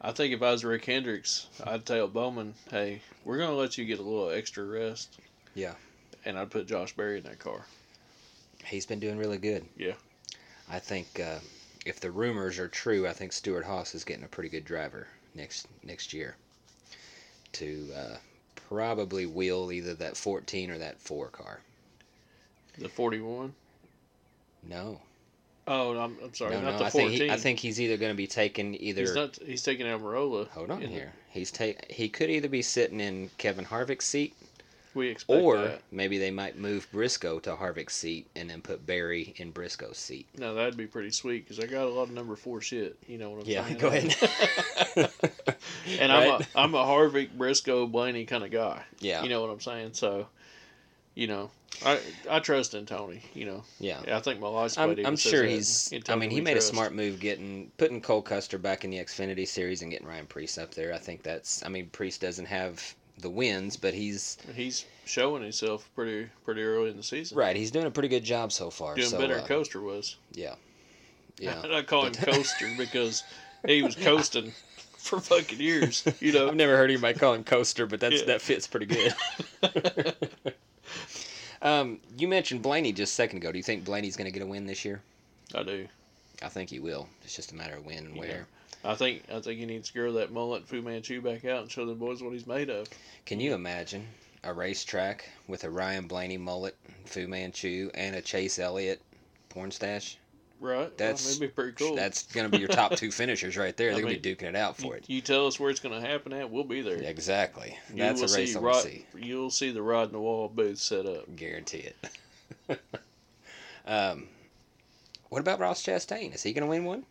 [SPEAKER 2] I think if I was Rick Hendricks, I'd tell Bowman, "Hey, we're gonna let you get a little extra rest."
[SPEAKER 1] Yeah.
[SPEAKER 2] And I'd put Josh Berry in that car.
[SPEAKER 1] He's been doing really good.
[SPEAKER 2] Yeah.
[SPEAKER 1] I think uh, if the rumors are true, I think Stewart Haas is getting a pretty good driver next next year to uh, probably wheel either that 14 or that 4 car.
[SPEAKER 2] The forty-one.
[SPEAKER 1] No.
[SPEAKER 2] Oh, I'm, I'm sorry,
[SPEAKER 1] no,
[SPEAKER 2] not
[SPEAKER 1] no.
[SPEAKER 2] the
[SPEAKER 1] I think, he, I think he's either going to be taking either.
[SPEAKER 2] he's not. He's taking Almirola.
[SPEAKER 1] hold on here. He's take. He could either be sitting in Kevin Harvick's seat,
[SPEAKER 2] We expect
[SPEAKER 1] or
[SPEAKER 2] that.
[SPEAKER 1] maybe they might move Briscoe to Harvick's seat and then put Berry in Briscoe's seat.
[SPEAKER 2] No, that'd be pretty sweet because I got a lot of number four shit. You know what I'm
[SPEAKER 1] Yeah,
[SPEAKER 2] saying?
[SPEAKER 1] go ahead.
[SPEAKER 2] and I'm a I'm a Harvick Briscoe Blaney kind of guy.
[SPEAKER 1] yeah,
[SPEAKER 2] You know what I'm saying? So, you know, I I trust in Tony. You know,
[SPEAKER 1] yeah.
[SPEAKER 2] yeah I think my license
[SPEAKER 1] I'm, I'm sure he's. I mean, he made
[SPEAKER 2] trust.
[SPEAKER 1] a smart move getting putting Cole Custer back in the Xfinity series and getting Ryan Preece up there. I think that's. I mean, Preece doesn't have the wins, but he's
[SPEAKER 2] He's showing himself pretty pretty early in the season.
[SPEAKER 1] right. He's doing a pretty good job so far.
[SPEAKER 2] Doing
[SPEAKER 1] so,
[SPEAKER 2] better
[SPEAKER 1] uh,
[SPEAKER 2] than Coaster was.
[SPEAKER 1] Yeah, yeah.
[SPEAKER 2] I call him Coaster because he was coasting for fucking years. You know.
[SPEAKER 1] I've never heard anybody call him Coaster, but that's
[SPEAKER 2] Yeah.
[SPEAKER 1] that fits pretty good. um, you mentioned Blaney just a second ago. Do you think Blaney's going to get a win this year?
[SPEAKER 2] I do.
[SPEAKER 1] I think he will. It's just a matter of when and where.
[SPEAKER 2] I think I think he needs to grow that mullet Fu Manchu back out and show the boys what he's made of.
[SPEAKER 1] Can you imagine a racetrack with a Ryan Blaney mullet, Fu Manchu, and a Chase Elliott porn stash?
[SPEAKER 2] Right?
[SPEAKER 1] That's-
[SPEAKER 2] well, pretty cool.
[SPEAKER 1] That's going to be your top two finishers right there. They're going to be duking it out for
[SPEAKER 2] you,
[SPEAKER 1] it.
[SPEAKER 2] you tell us where it's going to happen at, we'll be there.
[SPEAKER 1] Exactly.
[SPEAKER 2] You
[SPEAKER 1] That's a race I
[SPEAKER 2] rod,
[SPEAKER 1] see.
[SPEAKER 2] You'll see the rod in the wall booth set up.
[SPEAKER 1] Guarantee it. um, what about Ross Chastain? Is he going to win one?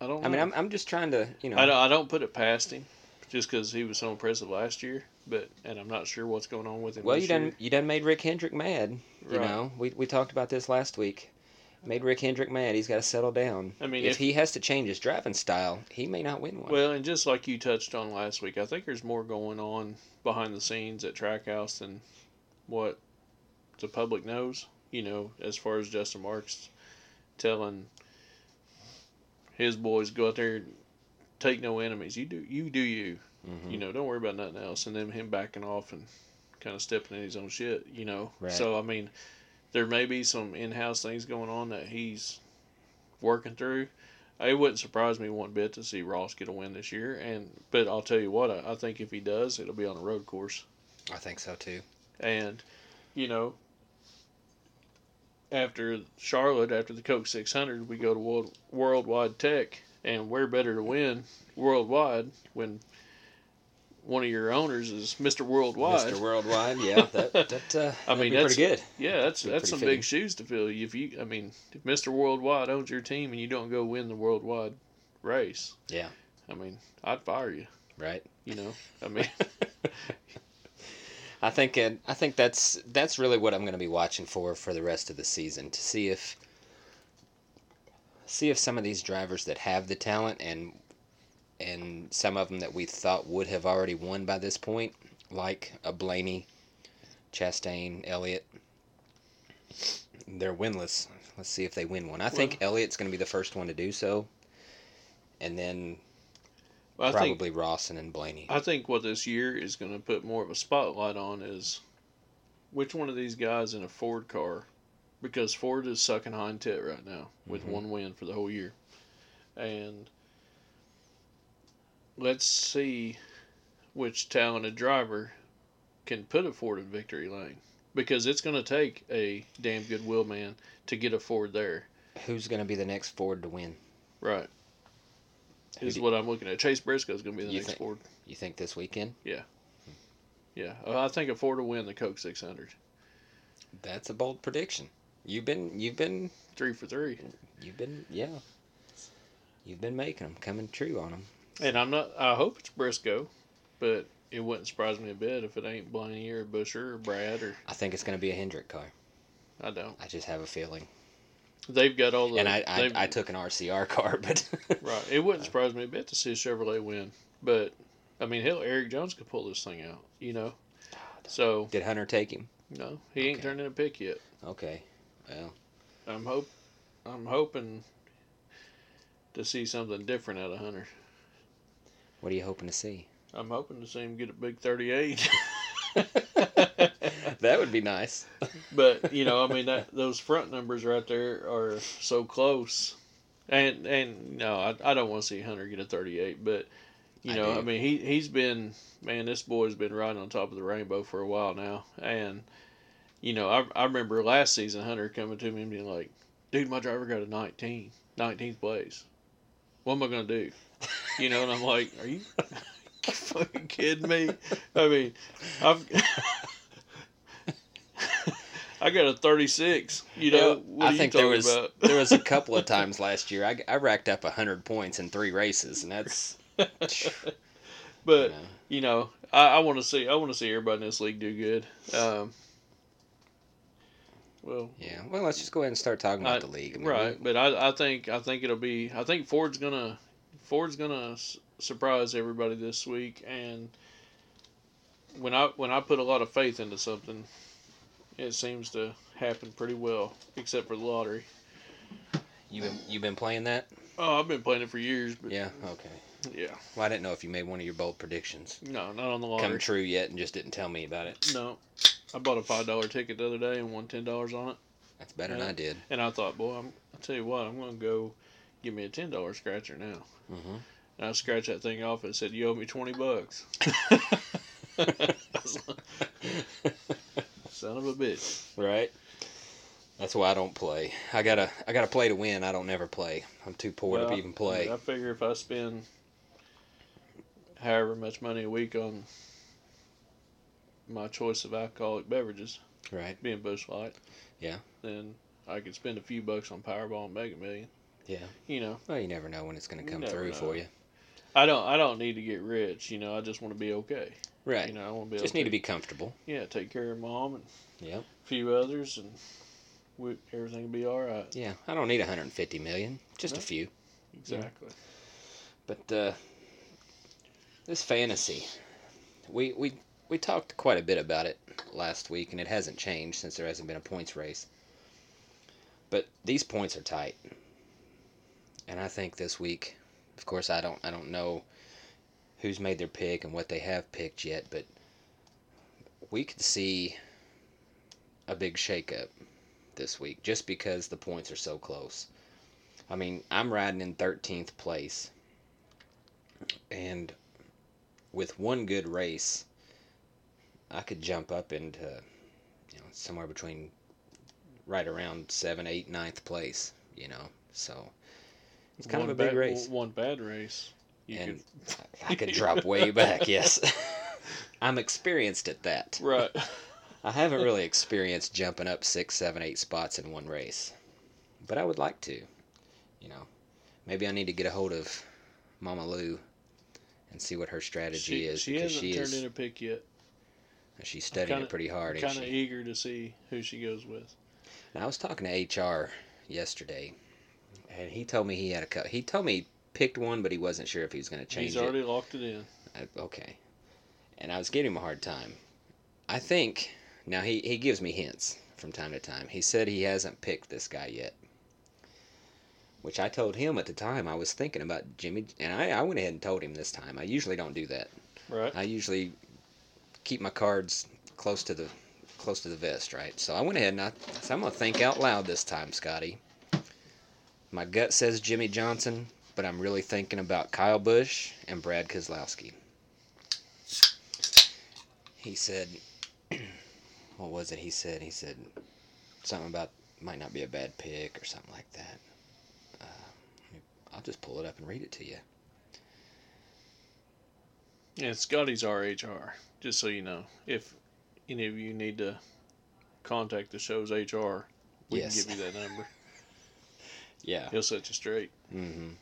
[SPEAKER 2] I don't.
[SPEAKER 1] I mean. I'm, I'm just trying to, you know.
[SPEAKER 2] I don't. I don't put it past him, just because he was so impressive last year. But and I'm not sure what's going on with him.
[SPEAKER 1] well,
[SPEAKER 2] this
[SPEAKER 1] you done
[SPEAKER 2] year.
[SPEAKER 1] you done made Rick Hendrick mad. You
[SPEAKER 2] Right.
[SPEAKER 1] know, we we talked about this last week. Made Rick Hendrick mad. He's got to settle down.
[SPEAKER 2] I mean,
[SPEAKER 1] if,
[SPEAKER 2] if-
[SPEAKER 1] he has to change his driving style, he may not win one.
[SPEAKER 2] Well, and just like you touched on last week, I think there's more going on behind the scenes at Trackhouse than what the public knows. You know, as far as Justin Marks telling his boys go out there, and take no enemies. You do, you do you.
[SPEAKER 1] Mhm.
[SPEAKER 2] You know, don't worry about nothing else. And then him backing off and kind of stepping in his own shit. You know,
[SPEAKER 1] Right.
[SPEAKER 2] so I mean, there may be some in-house things going on that he's working through. It wouldn't surprise me one bit to see Ross get a win this year, and but I'll tell you what, I, I think if he does, it'll be on a road course,
[SPEAKER 1] I think so too.
[SPEAKER 2] and you know, after Charlotte, after the Coke 600, we go to World, Worldwide Tech, and we're better to win worldwide when one of your owners is Mr. Worldwide.
[SPEAKER 1] Mr. Worldwide, yeah, that that uh,
[SPEAKER 2] I mean, that's
[SPEAKER 1] pretty good.
[SPEAKER 2] Yeah, that's that's some big shoes to fill. If you, I mean, if Mr. Worldwide owns your team and you don't go win the Worldwide race,
[SPEAKER 1] Yeah.
[SPEAKER 2] I mean, I'd fire you.
[SPEAKER 1] Right.
[SPEAKER 2] You know, I mean,
[SPEAKER 1] I think it, I think that's that's really what I'm going to be watching for for the rest of the season to see if see if some of these drivers that have the talent and and some of them that we thought would have already won by this point, like a Blaney, Chastain, Elliott, they're winless. Let's see if they win one. I think Elliott's going to be the first one to do so, and then
[SPEAKER 2] I think
[SPEAKER 1] probably Rawson and Blaney.
[SPEAKER 2] I think what this year is going to put more of a spotlight on is which one of these guys in a Ford car, because Ford is sucking hind tit right now with
[SPEAKER 1] Mhm.
[SPEAKER 2] one win for the whole year, and let's see which talented driver can put a Ford in victory lane, because it's going to take a damn good wheelman to get a Ford there.
[SPEAKER 1] Who's going to be the next Ford to win?
[SPEAKER 2] Right. Is what I'm looking at. Chase Briscoe is going to be the next
[SPEAKER 1] think-
[SPEAKER 2] Ford.
[SPEAKER 1] You think this weekend?
[SPEAKER 2] Yeah, yeah. Oh, I think a Ford will win the Coke 600.
[SPEAKER 1] That's a bold prediction. You've been you've been
[SPEAKER 2] Three for three.
[SPEAKER 1] you've been yeah. You've been making them coming true on them.
[SPEAKER 2] And I'm not. I hope it's Briscoe, but it wouldn't surprise me a bit if it ain't Blaney or Buescher or Brad or
[SPEAKER 1] I think it's going to be a Hendrick car.
[SPEAKER 2] I don't.
[SPEAKER 1] I just have a feeling.
[SPEAKER 2] They've got all the.
[SPEAKER 1] and I I, I took an RCR car, but
[SPEAKER 2] right. It wouldn't surprise me a bit to see a Chevrolet win, but I mean, hell, Erik Jones could pull this thing out. You know. So
[SPEAKER 1] did Hunter take him?
[SPEAKER 2] no, he ain't
[SPEAKER 1] Okay.
[SPEAKER 2] turned in a pick yet.
[SPEAKER 1] Okay. Well,
[SPEAKER 2] I'm hope. I'm hoping to see something different out of Hunter.
[SPEAKER 1] what are you hoping to see?
[SPEAKER 2] I'm hoping to see him get a big 38.
[SPEAKER 1] that would be nice.
[SPEAKER 2] but you know, I mean, that those front numbers right there are so close, and and no, I, I don't want to see Hunter get a 38, but you
[SPEAKER 1] I
[SPEAKER 2] know, I, mean, he he's been man, this boy's been riding on top of the rainbow for a while now, and you know, I I remember last season Hunter coming to me and being like, "Dude, my driver got a 19, 19th place. What am I gonna do?" You know, and I'm like, "Are you?" fucking kidding me? I mean, I've I got a 36. You know,
[SPEAKER 1] I
[SPEAKER 2] you
[SPEAKER 1] think there was
[SPEAKER 2] about?
[SPEAKER 1] there was a couple of times last year I, I racked up hundred points in three races, and that's you
[SPEAKER 2] but
[SPEAKER 1] know,
[SPEAKER 2] you know, I, I want to see I want to see everybody in this league do good. Um, well,
[SPEAKER 1] yeah. Well, let's just go ahead and start talking about
[SPEAKER 2] I-
[SPEAKER 1] the league. I mean,
[SPEAKER 2] right, but I, I think I think it'll be I think Ford's gonna Ford's gonna s- surprise everybody this week, and when I when I put a lot of faith into something, it seems to happen pretty well, except for the lottery.
[SPEAKER 1] You been you been playing that?
[SPEAKER 2] Oh, I've been playing it for years, but
[SPEAKER 1] Yeah. Okay.
[SPEAKER 2] yeah,
[SPEAKER 1] Well, I didn't know if you made one of your bold predictions
[SPEAKER 2] no, not on the lottery.
[SPEAKER 1] come true yet, and just didn't tell me about it.
[SPEAKER 2] No, I bought a five dollar ticket the other day and won ten dollars on it,
[SPEAKER 1] That's better than I did.
[SPEAKER 2] and I thought, boy, I'm, I tell you what, I'm gonna go give me a ten dollar scratcher now.
[SPEAKER 1] Mm-hmm.
[SPEAKER 2] And I scratched that thing off and said, "You owe me twenty bucks." Son of a bitch.
[SPEAKER 1] right. That's why I don't play. I gotta I gotta play to win. I don't never play. I'm too poor
[SPEAKER 2] Well,
[SPEAKER 1] to even play.
[SPEAKER 2] I figure if I spend however much money a week on my choice of alcoholic beverages,
[SPEAKER 1] Right.
[SPEAKER 2] being Busch Light,
[SPEAKER 1] Yeah.
[SPEAKER 2] then I could spend a few bucks on Powerball and Mega Million.
[SPEAKER 1] Yeah.
[SPEAKER 2] You know,
[SPEAKER 1] Well, you never know when it's gonna come through
[SPEAKER 2] know.
[SPEAKER 1] for you.
[SPEAKER 2] I don't. I don't need to get rich. You know, I just want to be okay.
[SPEAKER 1] Right.
[SPEAKER 2] You know, I want to be
[SPEAKER 1] Just need to be comfortable.
[SPEAKER 2] yeah, take care of mom and
[SPEAKER 1] Yep.
[SPEAKER 2] a few others, and we, everything will be all right.
[SPEAKER 1] Yeah. I don't need 150 million. Just a few.
[SPEAKER 2] Exactly.
[SPEAKER 1] But uh, this fantasy, we we we talked quite a bit about it last week, and it hasn't changed since there hasn't been a points race. But these points are tight, and I think this week, of course, I don't I don't know who's made their pick and what they have picked yet, but we could see a big shakeup this week just because the points are so close. I mean, I'm riding in 13th place. And with one good race, I could jump up into, you know, somewhere between right around 7, 8, 9th place, you know. So it's kind
[SPEAKER 2] One
[SPEAKER 1] of a big
[SPEAKER 2] bad,
[SPEAKER 1] race.
[SPEAKER 2] One bad race. You
[SPEAKER 1] and
[SPEAKER 2] could,
[SPEAKER 1] I could drop way back, yes. I'm experienced at that.
[SPEAKER 2] right.
[SPEAKER 1] I haven't really experienced jumping up six, seven, eight spots in one race, but I would like to. You know, maybe I need to get a hold of Mama Lou and see what her strategy
[SPEAKER 2] She,
[SPEAKER 1] is
[SPEAKER 2] she hasn't
[SPEAKER 1] she
[SPEAKER 2] turned
[SPEAKER 1] is
[SPEAKER 2] in a pick yet.
[SPEAKER 1] she's studying
[SPEAKER 2] kinda-
[SPEAKER 1] it pretty hard.
[SPEAKER 2] Kind of eager to see who she goes with.
[SPEAKER 1] And I was talking to HR yesterday, and he told me he had a cut. He told me picked one, but he wasn't sure if he was going to change
[SPEAKER 2] He's
[SPEAKER 1] it.
[SPEAKER 2] already locked it in.
[SPEAKER 1] I, okay. And I was giving him a hard time. I think now he he gives me hints from time to time. He said he hasn't picked this guy yet. Which I told him at the time I was thinking about Jimmie and I, I went ahead and told him this time. I usually don't do that.
[SPEAKER 2] Right.
[SPEAKER 1] I usually keep my cards close to the close to the vest, right? So I went ahead and I so I'm gonna think out loud this time, Scotty. My gut says Jimmie Johnson, but I'm really thinking about Kyle Busch and Brad Keselowski. He said, what was it? He said he said something about might not be a bad pick or something like that. Uh, I'll just pull it up and read it to you.
[SPEAKER 2] And Scotty's RHR, just so you know. If any of you need to contact the show's HR, we
[SPEAKER 1] Yes.
[SPEAKER 2] can give you that number.
[SPEAKER 1] Yeah.
[SPEAKER 2] He'll set you straight.
[SPEAKER 1] hmm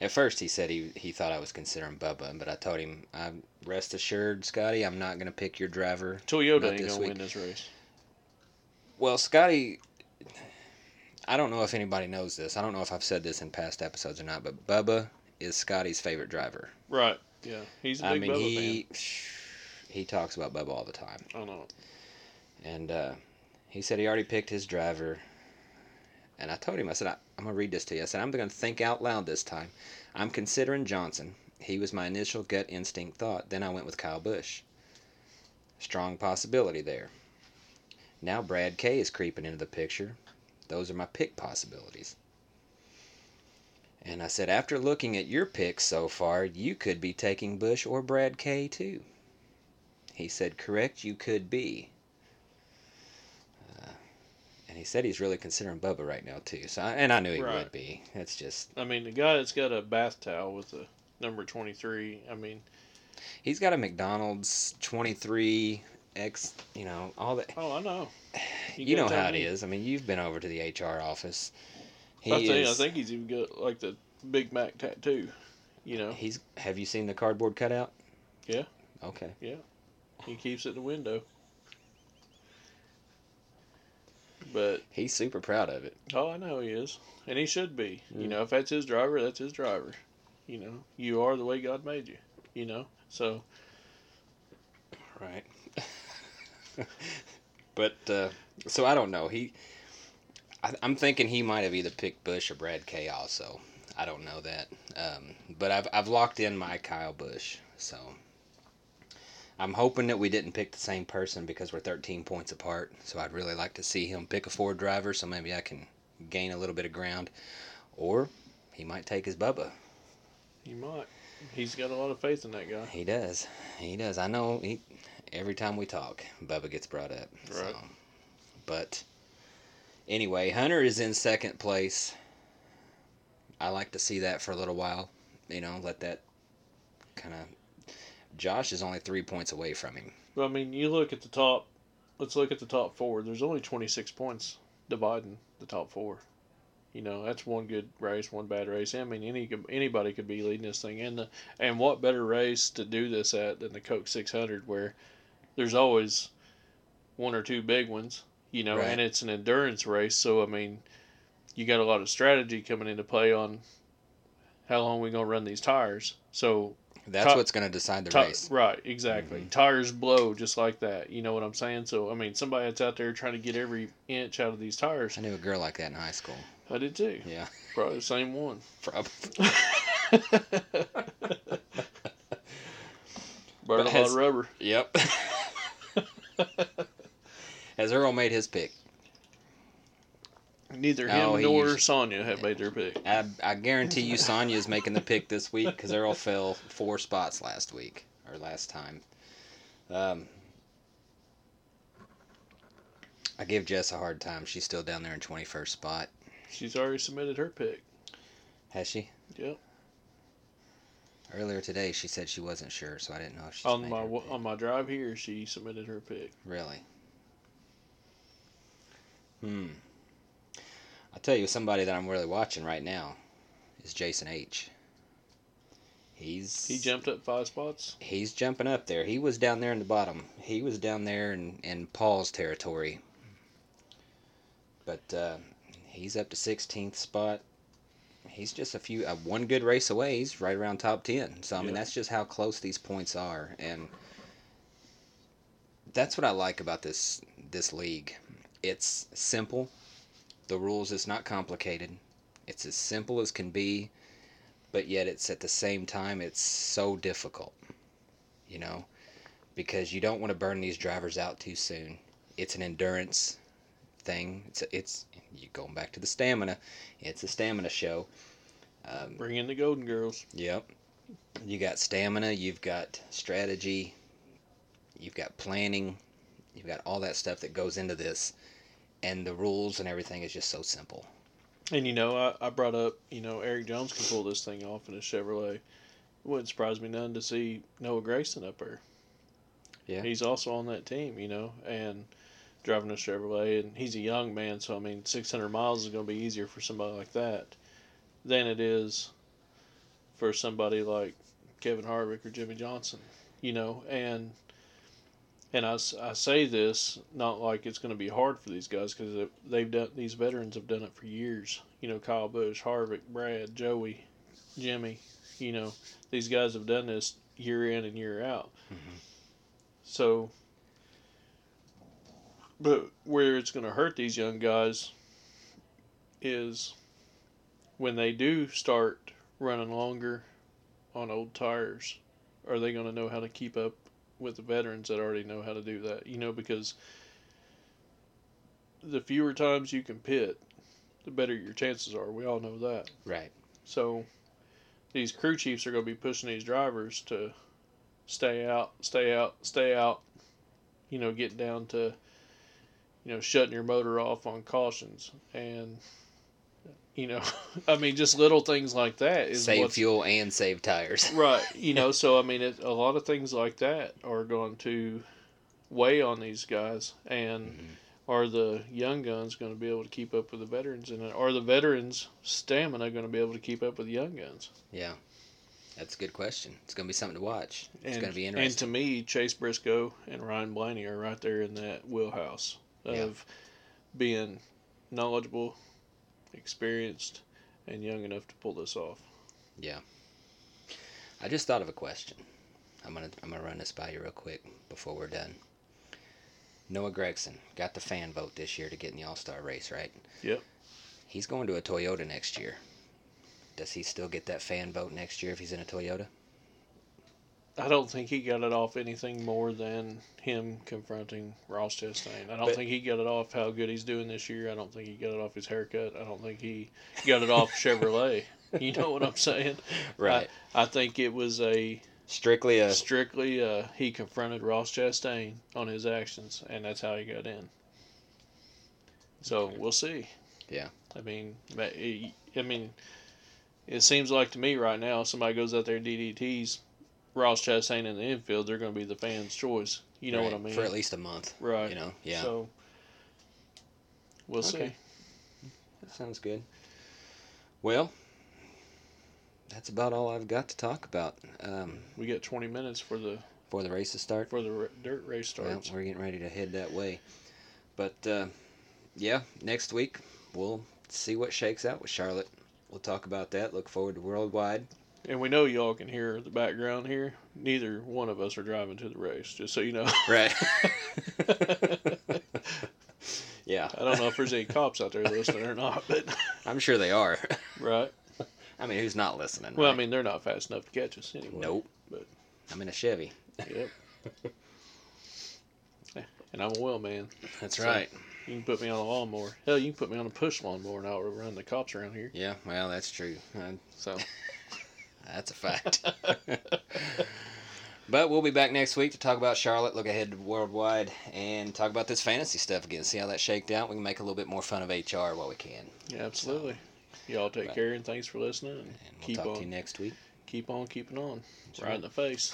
[SPEAKER 1] At first, he said he he thought I was considering Bubba, but I told him, I'm rest assured, Scotty, I'm not gonna pick your driver.
[SPEAKER 2] Toyota ain't gonna win this race.
[SPEAKER 1] Well, Scotty, I don't know if anybody knows this. I don't know if I've said this in past episodes or not, but Bubba is Scotty's favorite driver.
[SPEAKER 2] Right. Yeah. He's a
[SPEAKER 1] I
[SPEAKER 2] big
[SPEAKER 1] mean,
[SPEAKER 2] Bubba
[SPEAKER 1] he he talks about Bubba all the time.
[SPEAKER 2] I know.
[SPEAKER 1] and uh, he said he already picked his driver. And I told him, I said, I, I'm gonna read this to you. I said, I'm gonna think out loud this time. I'm considering Johnson. He was my initial gut instinct thought. Then I went with Kyle Busch. Strong possibility there. Now Brad K is creeping into the picture. Those are my pick possibilities. And I said, after looking at your picks so far, you could be taking Busch or Brad K too. He said, correct, you could be. And he said he's really considering Bubba right now too. So, I, and I knew he
[SPEAKER 2] Right.
[SPEAKER 1] would be. It's just
[SPEAKER 2] I mean, the guy that's got a bath towel with a number 23, I mean,
[SPEAKER 1] he's got a McDonald's 23 X. You know all that.
[SPEAKER 2] oh, I know.
[SPEAKER 1] You,
[SPEAKER 2] gotta
[SPEAKER 1] know how it
[SPEAKER 2] me.
[SPEAKER 1] is. I mean, you've been over to the HR office. He
[SPEAKER 2] I think, I think he's even got, like, the Big Mac tattoo. You know,
[SPEAKER 1] He's. Have you seen the cardboard cutout?
[SPEAKER 2] Yeah.
[SPEAKER 1] Okay. Yeah.
[SPEAKER 2] He keeps it in the window. But
[SPEAKER 1] He's super proud of it.
[SPEAKER 2] Oh, I know he is, and he should be. You
[SPEAKER 1] Mm.
[SPEAKER 2] know, if that's his driver, that's his driver. You know, you are the way God made you. You know, so
[SPEAKER 1] Right. but uh, so I don't know. He. I, I'm thinking he might have either picked Busch or Brad K. Also, I don't know that. Um, but I've I've locked in my Kyle Busch. So. I'm hoping that we didn't pick the same person because we're 13 points apart. So I'd really like to see him pick a Ford driver, so maybe I can gain a little bit of ground. Or he might take his Bubba.
[SPEAKER 2] he might. He's got a lot of faith in that guy.
[SPEAKER 1] He does. He does. I know. He every time we talk, Bubba gets brought up. So. But anyway, Hunter is in second place. I like to see that for a little while. You know, let that kind of. Josh is only three points away from him.
[SPEAKER 2] But I mean, you look at the top. Let's look at the top four. There's only 26 points dividing the top four. You know, that's one good race, one bad race. I mean, any anybody could be leading this thing. And the, and what better race to do this at than the Coke 600, where there's always one or two big ones. You know,
[SPEAKER 1] Right.
[SPEAKER 2] and it's an endurance race. So I mean, you got a lot of strategy coming into play on how long we gonna run these tires. So
[SPEAKER 1] That's
[SPEAKER 2] Ti-
[SPEAKER 1] what's going to decide the
[SPEAKER 2] Ti-
[SPEAKER 1] race.
[SPEAKER 2] Right, exactly.
[SPEAKER 1] Mhm.
[SPEAKER 2] Tires blow just like that. You know what I'm saying? So I mean, somebody that's out there trying to get every inch out of these tires.
[SPEAKER 1] I knew a girl like that in high school.
[SPEAKER 2] I did too.
[SPEAKER 1] Yeah,
[SPEAKER 2] Probably the same one.
[SPEAKER 1] probably.
[SPEAKER 2] Burn a lot of rubber.
[SPEAKER 1] Yep. Has Earl made his pick?
[SPEAKER 2] Neither
[SPEAKER 1] Oh,
[SPEAKER 2] him
[SPEAKER 1] he
[SPEAKER 2] nor Sonya have made their pick.
[SPEAKER 1] I, I guarantee you Sonya is making the pick this week because Earl fell four spots last week or last time. Um, I give Jess a hard time. She's still down there in 21st spot.
[SPEAKER 2] She's already submitted her pick.
[SPEAKER 1] Has she?
[SPEAKER 2] Yep.
[SPEAKER 1] Earlier today, she said she wasn't sure, so I didn't know if she's
[SPEAKER 2] On my
[SPEAKER 1] her pick.
[SPEAKER 2] on my drive here, she submitted her pick.
[SPEAKER 1] Really? Hmm. I'll tell you somebody that I'm really watching right now is Jason H. He's
[SPEAKER 2] He jumped up five spots.
[SPEAKER 1] He's jumping up there. He was down there in the bottom. He was down there in, in Paul's territory. But uh, he's up to 16th spot. He's just a few, uh, one good race away. He's right around top 10. So, I mean,
[SPEAKER 2] Yeah.
[SPEAKER 1] that's just how close these points are. And that's what I like about this this league. It's simple. The rules is not complicated. It's as simple as can be, but yet it's at the same time it's so difficult. You know, because you don't want to burn these drivers out too soon. It's an endurance thing. It's it's you going back to the stamina. It's a stamina show. Um,
[SPEAKER 2] Bring in the Golden Girls.
[SPEAKER 1] Yep. You got stamina, you've got strategy, you've got planning, you've got all that stuff that goes into this. And the rules and everything is just so simple.
[SPEAKER 2] And you know, I, I brought up, you know, Erik Jones can pull this thing off in a Chevrolet. It wouldn't surprise me none to see Noah Gragson up there.
[SPEAKER 1] Yeah.
[SPEAKER 2] He's also on that team, you know, and driving a Chevrolet, and he's a young man, so I mean, 600 miles is going to be easier for somebody like that than it is for somebody like Kevin Harvick or Jimmie Johnson, you know, and and I, I say this not like it's going to be hard for these guys because they've done these veterans have done it for years. You know, Kyle Busch, Harvick, Brad, Joey, Jimmie. You know, these guys have done this year in and year out.
[SPEAKER 1] Mhm.
[SPEAKER 2] So, but where it's going to hurt these young guys is when they do start running longer on old tires. Are they going to know how to keep up with the veterans that already know how to do that? You know, because the fewer times you can pit, the better your chances are. We all know that.
[SPEAKER 1] Right.
[SPEAKER 2] So these crew chiefs are going to be pushing these drivers to stay out, stay out, stay out. You know, get down to you know shutting your motor off on cautions and you know, I mean just little things like that is
[SPEAKER 1] Save fuel and save tires.
[SPEAKER 2] right. You know, so I mean, it, a lot of things like that are going to weigh on these guys, and
[SPEAKER 1] Mhm.
[SPEAKER 2] are the young guns going to be able to keep up with the veterans, and are the veterans' stamina going to be able to keep up with the young guns?
[SPEAKER 1] Yeah. That's a good question. It's going to be something to watch. It's
[SPEAKER 2] And,
[SPEAKER 1] going to be
[SPEAKER 2] and to me, Chase Briscoe and Ryan Blaney are right there in that wheelhouse of
[SPEAKER 1] Yeah.
[SPEAKER 2] being knowledgeable, experienced, and young enough to pull this off. Yeah.
[SPEAKER 1] I just thought of a question. I'm gonna I'm gonna run this by you real quick before we're done. Noah Gragson got the fan vote this year to get in the All Star race, right?
[SPEAKER 2] Yep.
[SPEAKER 1] He's going to a Toyota next year. Does he still get that fan vote next year if he's in a Toyota?
[SPEAKER 2] I don't think he got it off anything more than him confronting Ross Chastain. I don't
[SPEAKER 1] But-
[SPEAKER 2] think he got it off how good he's doing this year. I don't think he got it off his haircut. I don't think he got it off Chevrolet. You know what I'm saying?
[SPEAKER 1] Right.
[SPEAKER 2] I think it was a
[SPEAKER 1] Strictly a
[SPEAKER 2] strictly uh, he confronted Ross Chastain on his actions, and that's how he got in. So we'll see.
[SPEAKER 1] Yeah.
[SPEAKER 2] I mean, it- I mean, it seems like to me right now, somebody goes out there and DDTs Ross Chastain in the infield, they're going to be the fans' choice. You know what I mean?
[SPEAKER 1] for at least a month.
[SPEAKER 2] right.
[SPEAKER 1] You know, yeah.
[SPEAKER 2] So we'll
[SPEAKER 1] Okay.
[SPEAKER 2] see.
[SPEAKER 1] That sounds good. Well, that's about all I've got to talk about um,
[SPEAKER 2] We got 20 minutes for the
[SPEAKER 1] For the race to start.
[SPEAKER 2] for the r- dirt race
[SPEAKER 1] Well,
[SPEAKER 2] starts.
[SPEAKER 1] we're getting ready to head that way. But uh, yeah, next week we'll see what shakes out with Charlotte. We'll talk about that. Look forward to Worldwide.
[SPEAKER 2] And we know y'all can hear the background here. Neither one of us are driving to the race, just so you know.
[SPEAKER 1] Right. yeah.
[SPEAKER 2] I don't know if there's any cops out there listening or not, but
[SPEAKER 1] I'm sure they are.
[SPEAKER 2] right.
[SPEAKER 1] I mean, who's not listening?
[SPEAKER 2] Well, I mean, they're not fast enough to catch us anyway.
[SPEAKER 1] nope.
[SPEAKER 2] but-
[SPEAKER 1] I'm in a Chevy.
[SPEAKER 2] Yep. and I'm a well man.
[SPEAKER 1] That's
[SPEAKER 2] So-
[SPEAKER 1] right.
[SPEAKER 2] You can put me on a lawnmower. Hell, you can put me on a push lawnmower and I'll run the cops around here.
[SPEAKER 1] Yeah. Well, that's true. Uh,
[SPEAKER 2] So
[SPEAKER 1] That's a fact. but we'll be back next week to talk about Charlotte, look ahead worldwide, and talk about this fantasy stuff again. See how that shaked out. We can make a little bit more fun of HR while we can.
[SPEAKER 2] yeah, absolutely. Y'all take
[SPEAKER 1] Right.
[SPEAKER 2] care and thanks for listening. And
[SPEAKER 1] And we'll
[SPEAKER 2] keep
[SPEAKER 1] talk
[SPEAKER 2] on,
[SPEAKER 1] to you next week.
[SPEAKER 2] keep on keeping on.
[SPEAKER 1] That's
[SPEAKER 2] right
[SPEAKER 1] right.
[SPEAKER 2] in the face.